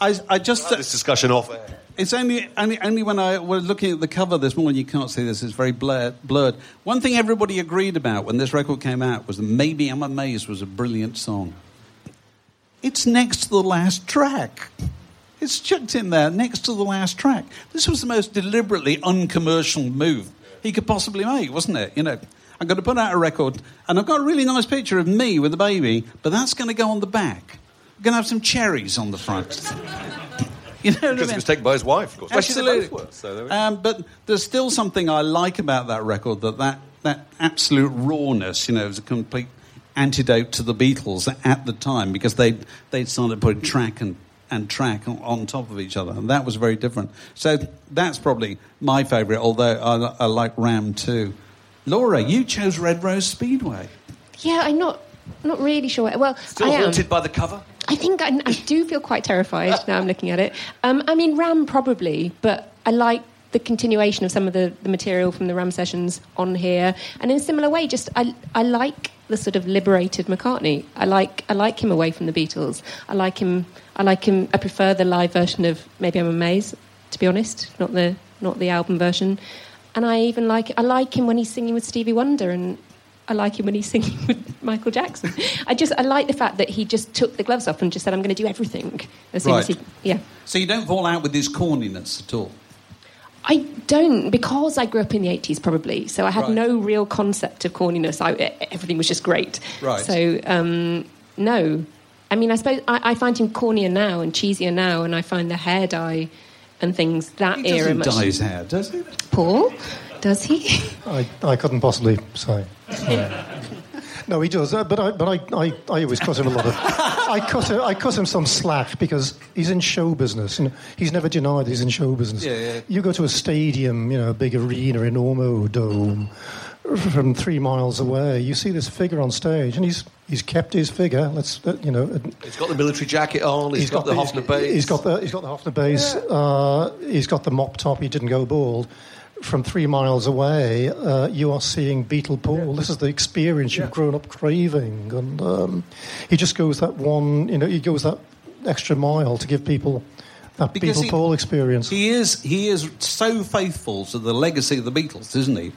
I, I just. This discussion off air. It's only, only only when I was looking at the cover this morning. You can't see this; it's very blurred. One thing everybody agreed about when this record came out was that "Maybe I'm Amazed" was a brilliant song. It's next to the last track. It's chucked in there next to the last track. This was the most deliberately uncommercial move he could possibly make, wasn't it? You know, I'm going to put out a record, and I've got a really nice picture of me with a baby, but that's going to go on the back. I'm going to have some cherries on the front. [LAUGHS] [LAUGHS] you know what I Because mean? it was taken by his wife, of course. Actually, they Absolutely. both were, so there we go. um, but there's still something I like about that record that that, that absolute rawness, you know, is a complete antidote to the Beatles at the time because they they started putting track and, and track on, on top of each other, and that was very different. So that's probably my favourite, although I, I like Ram too. Laura, you chose Red Rose Speedway. Yeah, I'm not not really sure. Well, Still I am. haunted by the cover? I think I, I do feel quite terrified now I'm looking at it. Um, I mean, Ram probably, but I like the continuation of some of the, the material from the Ram sessions on here. And in a similar way, just I, I like the sort of liberated McCartney. I like I like him away from the Beatles. I like him. I like him. I prefer the live version of Maybe I'm Amazed, to be honest, not the not the album version. And I even like I like him when he's singing with Stevie Wonder and I like him when he's singing [LAUGHS] with Michael Jackson. I just I like the fact that he just took the gloves off and just said, "I'm going to do everything." As soon as Right. he, yeah. So you don't fall out with his corniness at all. I don't because I grew up in the 80s probably, so I had Right. no real concept of corniness. I, everything was just great. Right. So um, no, I mean I suppose I, I find him cornier now and cheesier now, and I find the hair dye and things that He era doesn't much. dye his hair, does he? Paul, does he? I, I couldn't possibly say. No, he does, uh, but I, but I, I, I always cut him a lot of. [LAUGHS] I cut him, I cut him some slack because he's in show business, and he's never denied he's in show business. Yeah, yeah. You go to a stadium, you know, a big arena in Ormo Dome, from three miles away. You see this figure on stage, and he's he's kept his figure. Let's, uh, you know, He's got the military jacket on, he's got, the Hofner bass. He's got the he's got the Hofner bass. Uh, he's got the mop top. He didn't go bald. From three miles away, uh, you are seeing Beatle Paul. This is the experience you've grown up craving, and um, he just goes that one. You know, he goes that extra mile to give people that Because Beatle he- Paul experience. He is he is so faithful to the legacy of the Beatles, isn't he?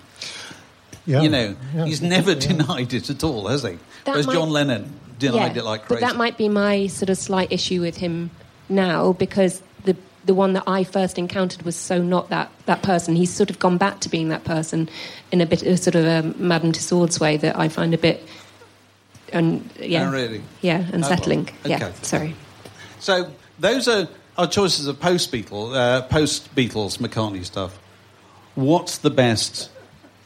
yeah. You know, Yeah. he's never denied it at all, has he? That Whereas might- John Lennon denied Yeah, it like But that might be my sort of slight issue with him now because the one that I first encountered was so not that, that person. He's sort of gone back to being that person in a bit of sort of a Madame Tussauds way that I find a bit, un, yeah, Oh, really? yeah, unsettling. Oh, well. Yeah, sorry. So those are our choices of post Beatles, uh, post Beatles McCartney stuff. What's the best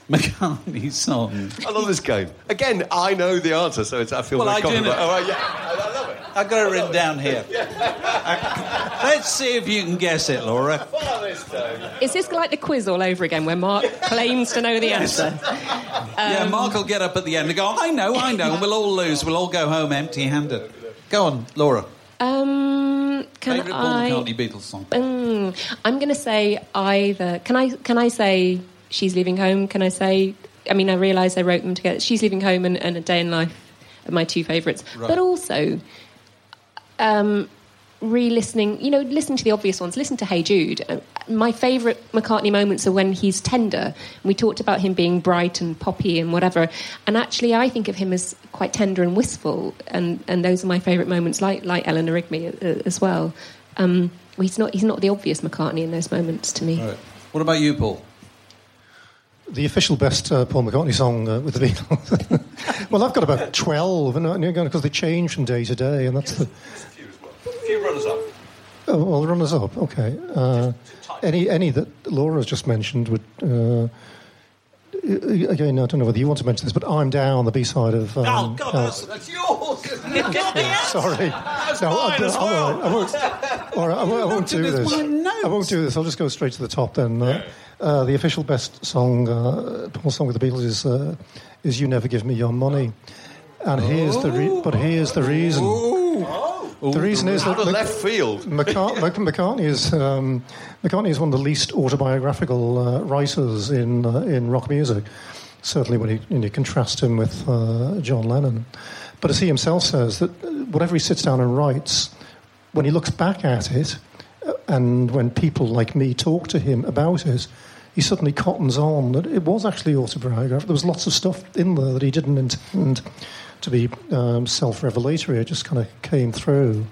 McCartney song? I love this game. Again, I know the answer, so it's, I feel Well, very I do confident. know. Oh, right, yeah. I, I love it. I've got it written down here. [LAUGHS] Uh, let's see if you can guess it, Laura. Follow this time. Is this like the quiz all over again where Mark [LAUGHS] claims to know the answer? yeah, Mark will get up at the end and go, "I know, I know," and we'll all lose. We'll all go home empty-handed. Go on, Laura. Um, can Favorite Paul I? McCartney Beatles song? Mm, I'm going to say either. Can I? Can I say she's leaving home? Can I say? I mean, I realise I wrote them together. She's leaving home and, and a day in life are my two favourites. Right. But also, um, re-listening, you know, listen to the obvious ones. Listen to Hey Jude. Uh, my favourite McCartney moments are when he's tender. We talked about him being bright and poppy and whatever. And actually, I think of him as quite tender and wistful. And, and those are my favourite moments, like like Eleanor Rigby uh, as well. Um, he's not he's not the obvious McCartney in those moments to me. Right. What about you, Paul? The official best uh, Paul McCartney song uh, with the Beatles. [LAUGHS] well, I've got about twelve, and because they change from day to day, and that's the. A few runners up. Oh, well, runners up. Okay. Uh, any any that Laura's just mentioned would. Uh, again, I don't know whether you want to mention this, but I'm down on the B side of. Um, oh God, that's, that's yours. [LAUGHS] Sorry, no, I, mine as all well. right, I won't. All right, I won't, I won't do this. I won't do this. I'll just go straight to the top then. Uh, uh, the official best song, uh, Paul song with the Beatles is uh, is "You Never Give Me Your Money," and here's the re- but here's the reason. The reason is that Mc- left field. [LAUGHS] McCart- McCartney is um, McCartney is one of the least autobiographical uh, writers in uh, in rock music. Certainly, when you, when you contrast him with uh, John Lennon, but as he himself says, that uh, whatever he sits down and writes, when he looks back at it, uh, and when people like me talk to him about it, he suddenly cottons on that it was actually autobiographical. There was lots of stuff in there that he didn't intend to be um, self-revelatory. It just kind of came through.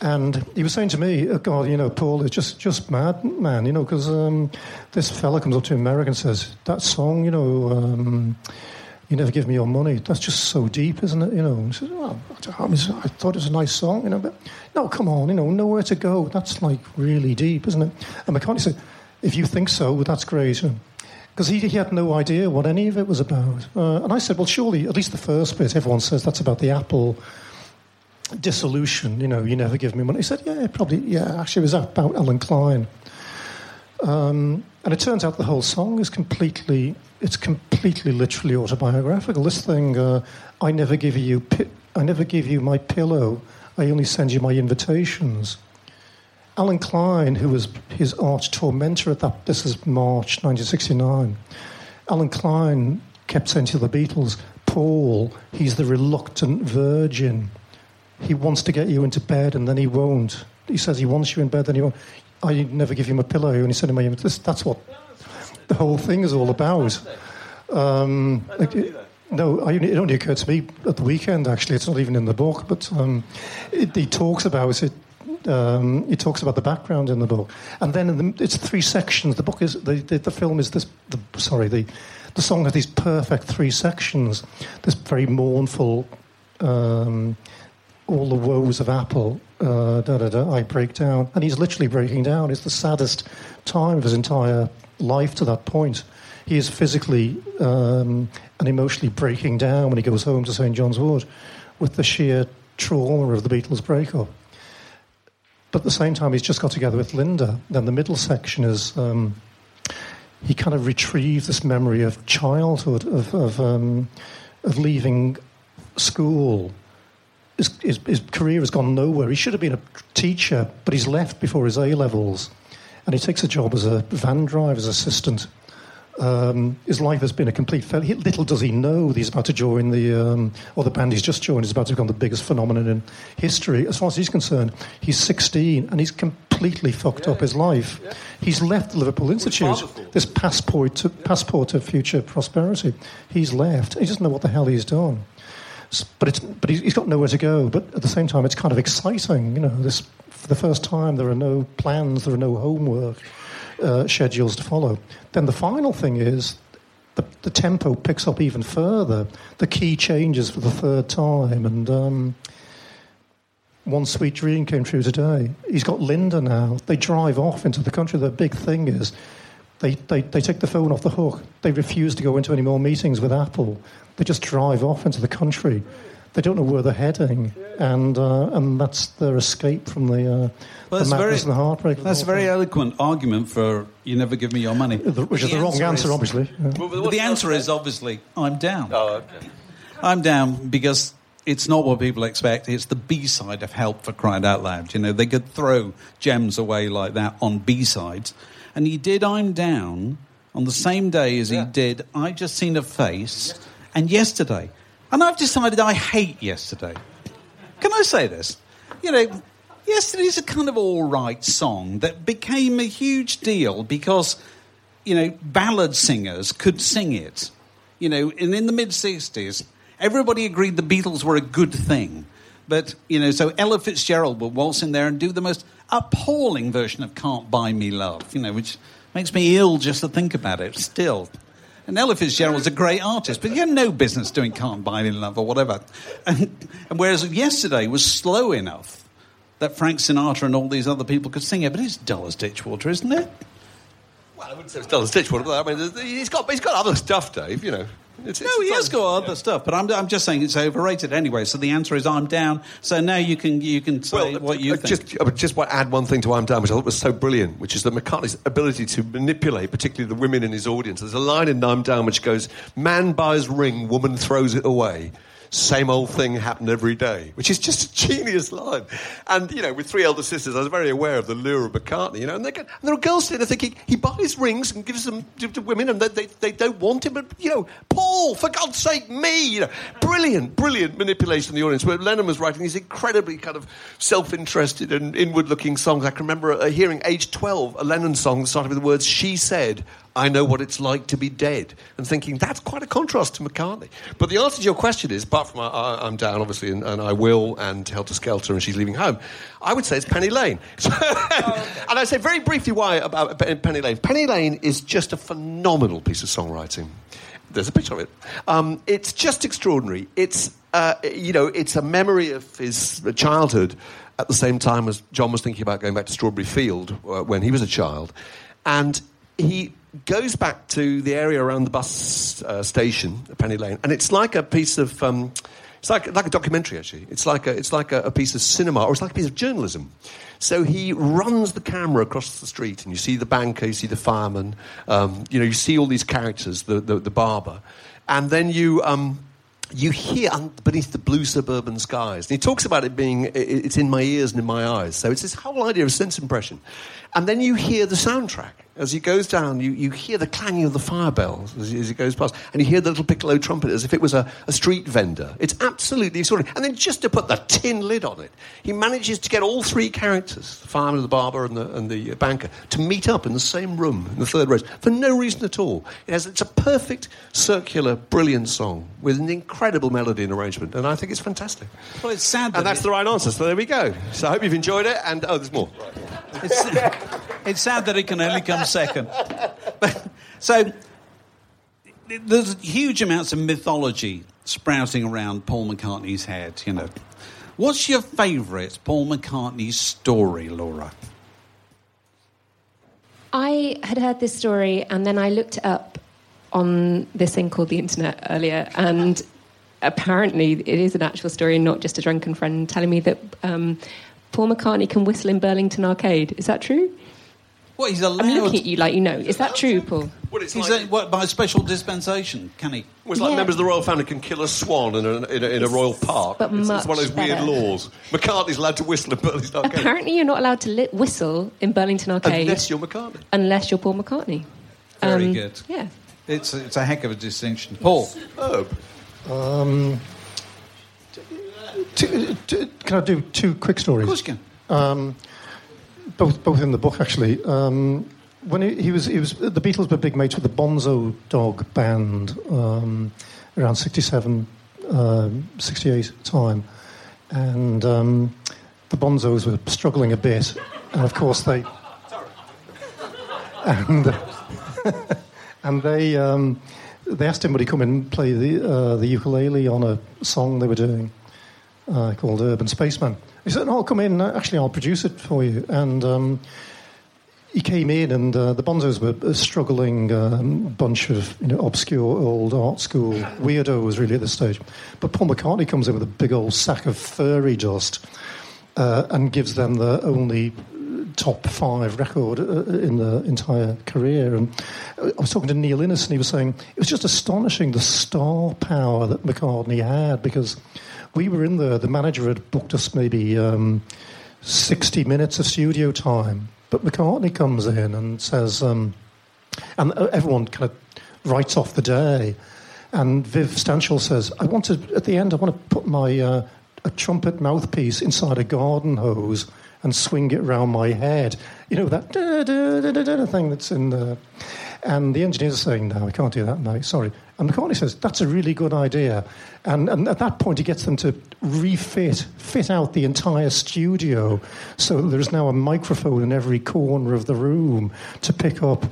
And he was saying to me, oh, God, you know, Paul is just, just mad, man, you know, because um, this fella comes up to America and says, that song, you know, um, you never give me your money. That's just so deep, isn't it? You know, and he says, well, I I I thought it was a nice song, you know, but no, come on, you know, nowhere to go. That's like really deep, isn't it? And McCartney said, if you think so, that's great. Because he, he had no idea what any of it was about. Uh, and I said, well, surely, at least the first bit, everyone says that's about the Apple dissolution, you know, you never give me money. He said, yeah, probably, yeah, actually, it was about Allen Klein. Um, and it turns out the whole song is completely, it's completely literally autobiographical. This thing, uh, I never give you, pi- I never give you my pillow. I only send you my invitations. Allen Klein, who was his arch tormentor at that, this is March 1969. Allen Klein kept saying to the Beatles, Paul, he's the reluctant virgin. He wants to get you into bed and then he won't. He says he wants you in bed, then he won't. I never give him a pillow. And he said to me, this, that's what the whole thing is all about. Um, it- no, I, it only occurred to me at the weekend, actually. It's not even in the book, but um, it, he talks about it. Um, he talks about the background in the book, and then the, it's three sections. The book is the, the, the film is this. The, sorry, the the song has these perfect three sections. This very mournful, um, all the woes of Apple. Uh, da, da, da, I break down, and he's literally breaking down. It's the saddest time of his entire life to that point. He is physically um, and emotionally breaking down when he goes home to St John's Wood, with the sheer trauma of the Beatles' breakup. But at the same time, he's just got together with Linda. Then the middle section is um, he kind of retrieves this memory of childhood, of, of, um, of leaving school. His, his, his career has gone nowhere. He should have been a teacher, but he's left before his A levels. And he takes a job as a van driver's assistant. Um, his life has been a complete failure. Little does he know that he's about to join the, um, or the band he's just joined is about to become the biggest phenomenon in history. As far as he's concerned, he's 16 and he's completely fucked up his life. He's left the Liverpool Institute, this passport to, passport to future prosperity. He's left. He doesn't know what the hell he's done. But, it's, but he's he's got nowhere to go. But at the same time, it's kind of exciting. You know, this for the first time, there are no plans, there are no homework uh, schedules to follow. Then the final thing is the, the tempo picks up even further. The key changes for the third time, and um, one sweet dream came true today. He's got Linda now. They drive off into the country. The big thing is they, they, they take the phone off the hook. They refuse to go into any more meetings with Apple. They just drive off into the country. They don't know where they're heading, and uh, and that's their escape from the, uh, Well, the that's madness very, and the heartbreak. That's a very thing. eloquent argument for you never give me your money. The- which is The the wrong answer, is- obviously. Yeah. But the answer is obviously I'm down. Oh, okay. I'm down because it's not what people expect. It's the B side of Help for crying out loud. You know, they could throw gems away like that on B sides. And he did I'm Down on the same day as he did I Just Seen a Face and yesterday. And I've decided I hate yesterday. Can I say this? You know, Yesterday's a kind of all right song that became a huge deal because, you know, ballad singers could sing it. You know, and in the mid 60s, everybody agreed the Beatles were a good thing. But, you know, so Ella Fitzgerald would waltz in there and do the most appalling version of Can't Buy Me Love, you know, which makes me ill just to think about it still. And Ella Fitzgerald's a great artist, but he had no business doing Can't Buy Me Love or whatever. And, and whereas yesterday was slow enough that Frank Sinatra and all these other people could sing it, but it's dull as ditch water, isn't it? Well, I wouldn't say it's ditch water, but I mean, he's got, he's got other stuff, Dave, you know. It's, no, he has got other stuff, but I'm, I'm just saying it's overrated anyway. So the answer is I'm down. So now you can you can say well, what you uh, think. Just, I just want to add one thing to I'm down, which I thought was so brilliant, which is that McCartney's ability to manipulate, particularly the women in his audience. There's a line in I'm down which goes, "Man buys ring, woman throws it away." Same old thing happened every day, which is just a genius line. And, you know, with three elder sisters, I was very aware of the lure of McCartney, you know, and, and there are girls sitting there thinking, he buys rings and gives them to, to women and they, they, they, don't want him, but, you know, Paul, for God's sake, me, you know, brilliant, brilliant manipulation of the audience. Where Lennon was writing these incredibly kind of self-interested and inward-looking songs. I can remember hearing, age 12, a Lennon song that started with the words, she said, I know what it's like to be dead, and thinking that's quite a contrast to McCartney. But the answer to your question is, apart from I, am down, obviously, and, and, I will, and Helter Skelter, and she's leaving home, I would say it's Penny Lane. [LAUGHS] So, and I say very briefly why about Penny Lane. Penny Lane is just a phenomenal piece of songwriting. There's a picture of it. Um, it's just extraordinary. It's uh, you know, it's a memory of his childhood at the same time as John was thinking about going back to Strawberry Field uh, when he was a child. And he goes back to the area around the bus uh, station, Penny Lane, and it's like a piece of. Um, it's like, like a documentary, actually. It's like, a, it's like a, a, piece of cinema, or it's like a piece of journalism. So he runs the camera across the street, and you see the banker, you see the fireman, um, you know, you see all these characters, the, the, the barber, and then you. Um, you hear beneath the blue suburban skies. And he talks about it being, it's in my ears and in my eyes. So it's this whole idea of sense impression. And then you hear the soundtrack. As he goes down, you, you hear the clanging of the fire bells as, as he goes past, and you hear the little piccolo trumpet as if it was a, a street vendor. It's absolutely extraordinary. And then just to put the tin lid on it, he manages to get all three characters, the fireman, the barber, and the, and the banker, to meet up in the same room in the third row for no reason at all. It has, it's a perfect, circular, brilliant song with an incredible melody and arrangement, and I think it's fantastic. Well, it's sad that And that's it, the right answer, so there we go. So I hope you've enjoyed it, and oh, there's more. It's, it's sad that it can only come second. But, so there's huge amounts of mythology sprouting around Paul McCartney's head. You know, what's your favourite Paul McCartney story, Laura? I had heard this story and then I looked up on this thing called the internet earlier, and apparently it is an actual story and not just a drunken friend telling me that um, Paul McCartney can whistle in Burlington Arcade. Is that true? What he's allowed. I'm looking at you like you know. Is that true, Paul? Well, it's He's like, a, what, by special dispensation, can he? well, it's like Yeah. members of the royal family can kill a swan in a, in a, in a royal park. but it's, it's one of those weird laws. McCartney's allowed to whistle in Burlington Arcade. Apparently, you're not allowed to li- whistle in Burlington Arcade Unless you're McCartney. unless you're Paul McCartney. Very Um, good. Yeah. It's, it's a heck of a distinction. Paul, Herb. Um, two, two, can I do two quick stories? of course you can. Um, both, both in the book, actually. Um, when he, he was, he was, the Beatles were big mates with the Bonzo Dog band um, around 67, um 68 time, and um, the Bonzos were struggling a bit, and of course they, and [LAUGHS] and they um, they asked him would he come in and play the uh, the ukulele on a song they were doing uh, called Urban Spaceman. He said, no, "I'll come in. Actually, I'll produce it for you." And um, he came in, and uh, the Bonzos were a struggling um, bunch of you know, obscure old art school weirdos, really, at this stage. But Paul McCartney comes in with a big old sack of furry dust uh, and gives them the only top five record uh, in the entire career. And I was talking to Neil Innes, and he was saying it was just astonishing the star power that McCartney had because we were in there. The manager had booked us maybe um, 60 minutes of studio time, but McCartney comes in and says, um, and everyone kind of writes off the day. And Viv Stanshall says, I want to, at the end, I want to put my uh, a trumpet mouthpiece inside a garden hose and swing it around my head. You know, that da, da, da, thing that's in the. And the engineers are saying, no, I can't do that, mate, sorry. And McCartney says, that's a really good idea. And, and at that point, he gets them to refit, fit out the entire studio so that there's now a microphone in every corner of the room to pick up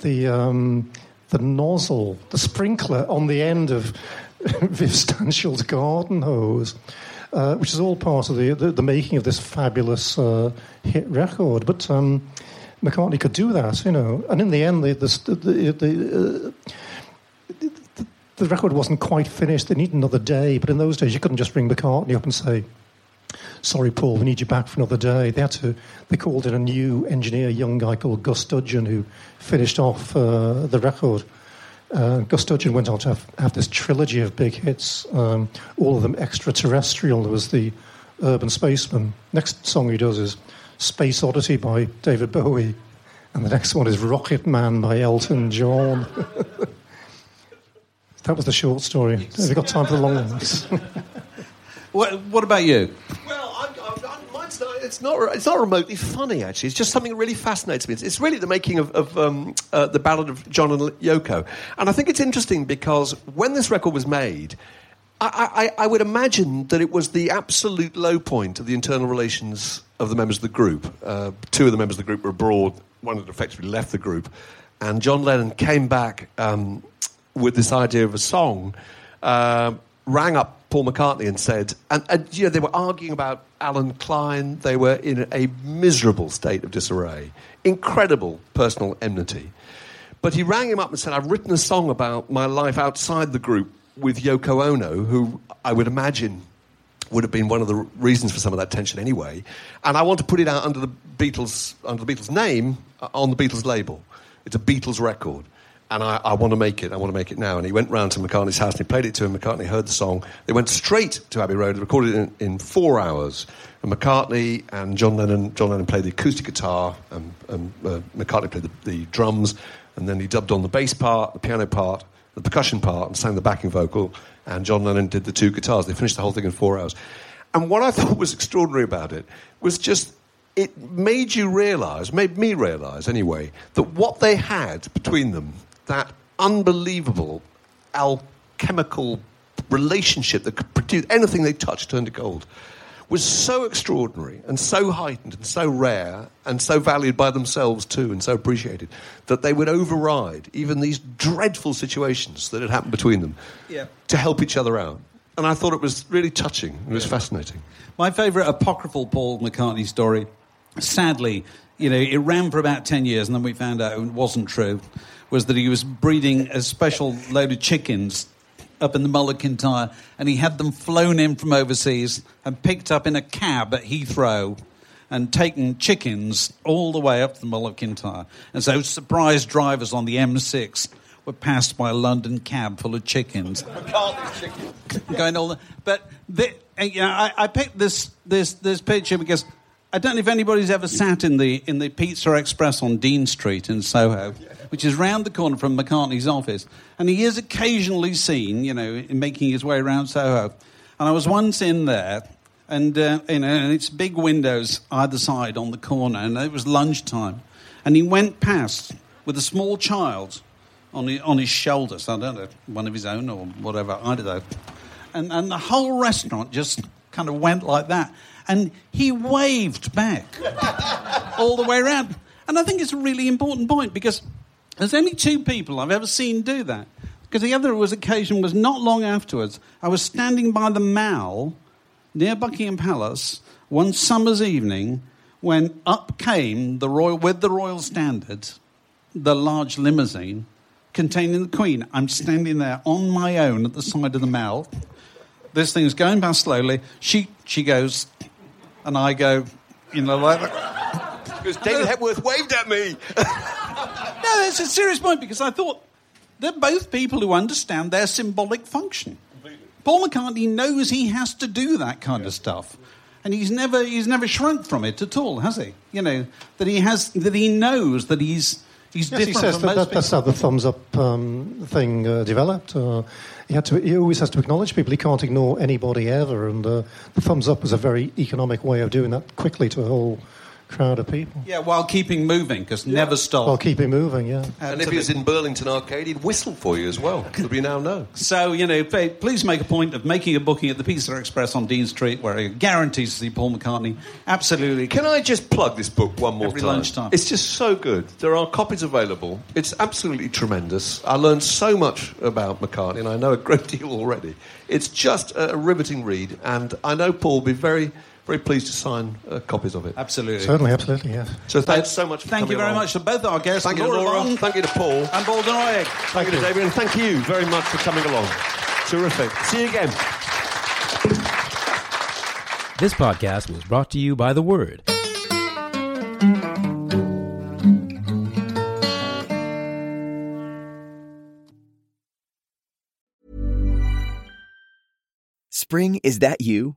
the, um, the nozzle, the sprinkler on the end of [LAUGHS] Viv Stanshall's garden hose. Uh, which is all part of the, the, the making of this fabulous uh, hit record. But um, McCartney could do that, you know. And in the end, the, the, the, the, uh, the record wasn't quite finished. They needed another day. But in those days, you couldn't just ring McCartney up and say, sorry, Paul, we need you back for another day. They had to, they called in a new engineer, a young guy called Gus Dudgeon, who finished off uh, the record. Uh, Gus Dudgeon went on to have, have this trilogy of big hits, um, all of them extraterrestrial. There was the Urban Spaceman. Next song he does is Space Oddity by David Bowie, and the next one is Rocket Man by Elton John. [LAUGHS] that was the short story. We've you got time for the long ones? [LAUGHS] What, what about you? Well, I'm, I'm, I'm, mine's not, it's not. It's not remotely funny. Actually, it's just something that really fascinates me. It's, it's really the making of, of um, uh, the Ballad of John and Yoko, and I think it's interesting because when this record was made. I, I, I would imagine that it was the absolute low point of the internal relations of the members of the group. Uh, two of the members of the group were abroad. One had effectively left the group, and John Lennon came back um, with this idea of a song. Uh, rang up Paul McCartney and said, and, and you know, they were arguing about Allen Klein. They were in a miserable state of disarray, incredible personal enmity. But he rang him up and said, I've written a song about my life outside the group with Yoko Ono, who I would imagine would have been one of the reasons for some of that tension anyway. And I want to put it out under the Beatles, under the Beatles name uh, on the Beatles label. It's a Beatles record and I, I, want to make it. I want to make it now. And he went round to McCartney's house and he played it to him. McCartney heard the song. They went straight to Abbey Road, recorded it in, in four hours. And McCartney and John Lennon, John Lennon played the acoustic guitar, and, and uh, McCartney played the, the, drums, and then he dubbed on the bass part, the piano part, the percussion part, and sang the backing vocal. And John Lennon did the two guitars. They finished the whole thing in four hours. And what I [LAUGHS] thought was extraordinary about it was just it made you realise, made me realise anyway, that what they had between them that unbelievable alchemical relationship that could produce anything they touched turned to gold was so extraordinary and so heightened and so rare and so valued by themselves too and so appreciated that they would override even these dreadful situations that had happened between them yeah. to help each other out. And I thought it was really touching. It was yeah. fascinating. My favourite apocryphal Paul McCartney story, sadly, you know, it ran for about 10 years and then we found out it wasn't true was that he was breeding a special load of chickens up in the Mull of Kintyre, and he had them flown in from overseas and picked up in a cab at Heathrow and taken chickens all the way up to the Kintyre. And so surprise drivers on the M6 were passed by a London cab full of chickens. [LAUGHS] Going all the, but the, uh, you know, I, I picked this, this, this picture because I don't know if anybody's ever sat in the, in the Pizza Express on Dean Street in Soho which is round the corner from McCartney's office. And he is occasionally seen, you know, making his way around Soho. And I was once in there, and, uh, you know, and it's big windows either side on the corner, and it was lunchtime. And he went past with a small child on his, on his shoulders. I don't know, one of his own or whatever, I don't know. And, and the whole restaurant just kind of went like that. And he waved back [LAUGHS] all the way around. And I think it's a really important point because there's only two people I've ever seen do that. Because the other was occasion was not long afterwards. I was standing by the Mall near Buckingham Palace one summer's evening when up came the royal with the royal standard, the large limousine containing the Queen. I'm standing there on my own at the side of the Mall. This thing's going past slowly. She she goes, and I go, you know, like. Because David Hepworth waved at me. [LAUGHS] No, that's a serious point because I thought they're both people who understand their symbolic function. Paul McCartney knows he has to do that kind yeah. of stuff. And he's never, he's never shrunk from it at all, has he? You know, that he, has, that he knows that he's, He's Yes, he different says from that, most that that's people. how the thumbs up um, thing uh, developed. Uh, he had to. He always has to acknowledge people. He can't ignore anybody ever. And uh, the thumbs up was a very economic way of doing that quickly to a whole crowd of people. Yeah, while keeping moving, because never stop. While keeping moving, yeah. And if he was in Burlington Arcade, he'd whistle for you as well, as we now know. So, you know, please make a point of making a booking at the Pizza Express on Dean Street where it guarantees to see Paul McCartney. Absolutely. Can I just plug this book one more Every time? lunchtime. It's just so good. There are copies available. It's absolutely tremendous. I learned so much about McCartney, and I know a great [LAUGHS] deal already. It's just a riveting read, and I know Paul will be very, very pleased to sign uh, copies of it. Absolutely. Certainly, absolutely, yes. So thanks so much for Thank you very along. much to both our guests, Thank you to Laura Laura. Long Thank you to Paul. and Balden Oyeg. Thank you to David, and thank you very much for coming along. Terrific. See you again. This podcast was brought to you by The Word. Spring, is that you?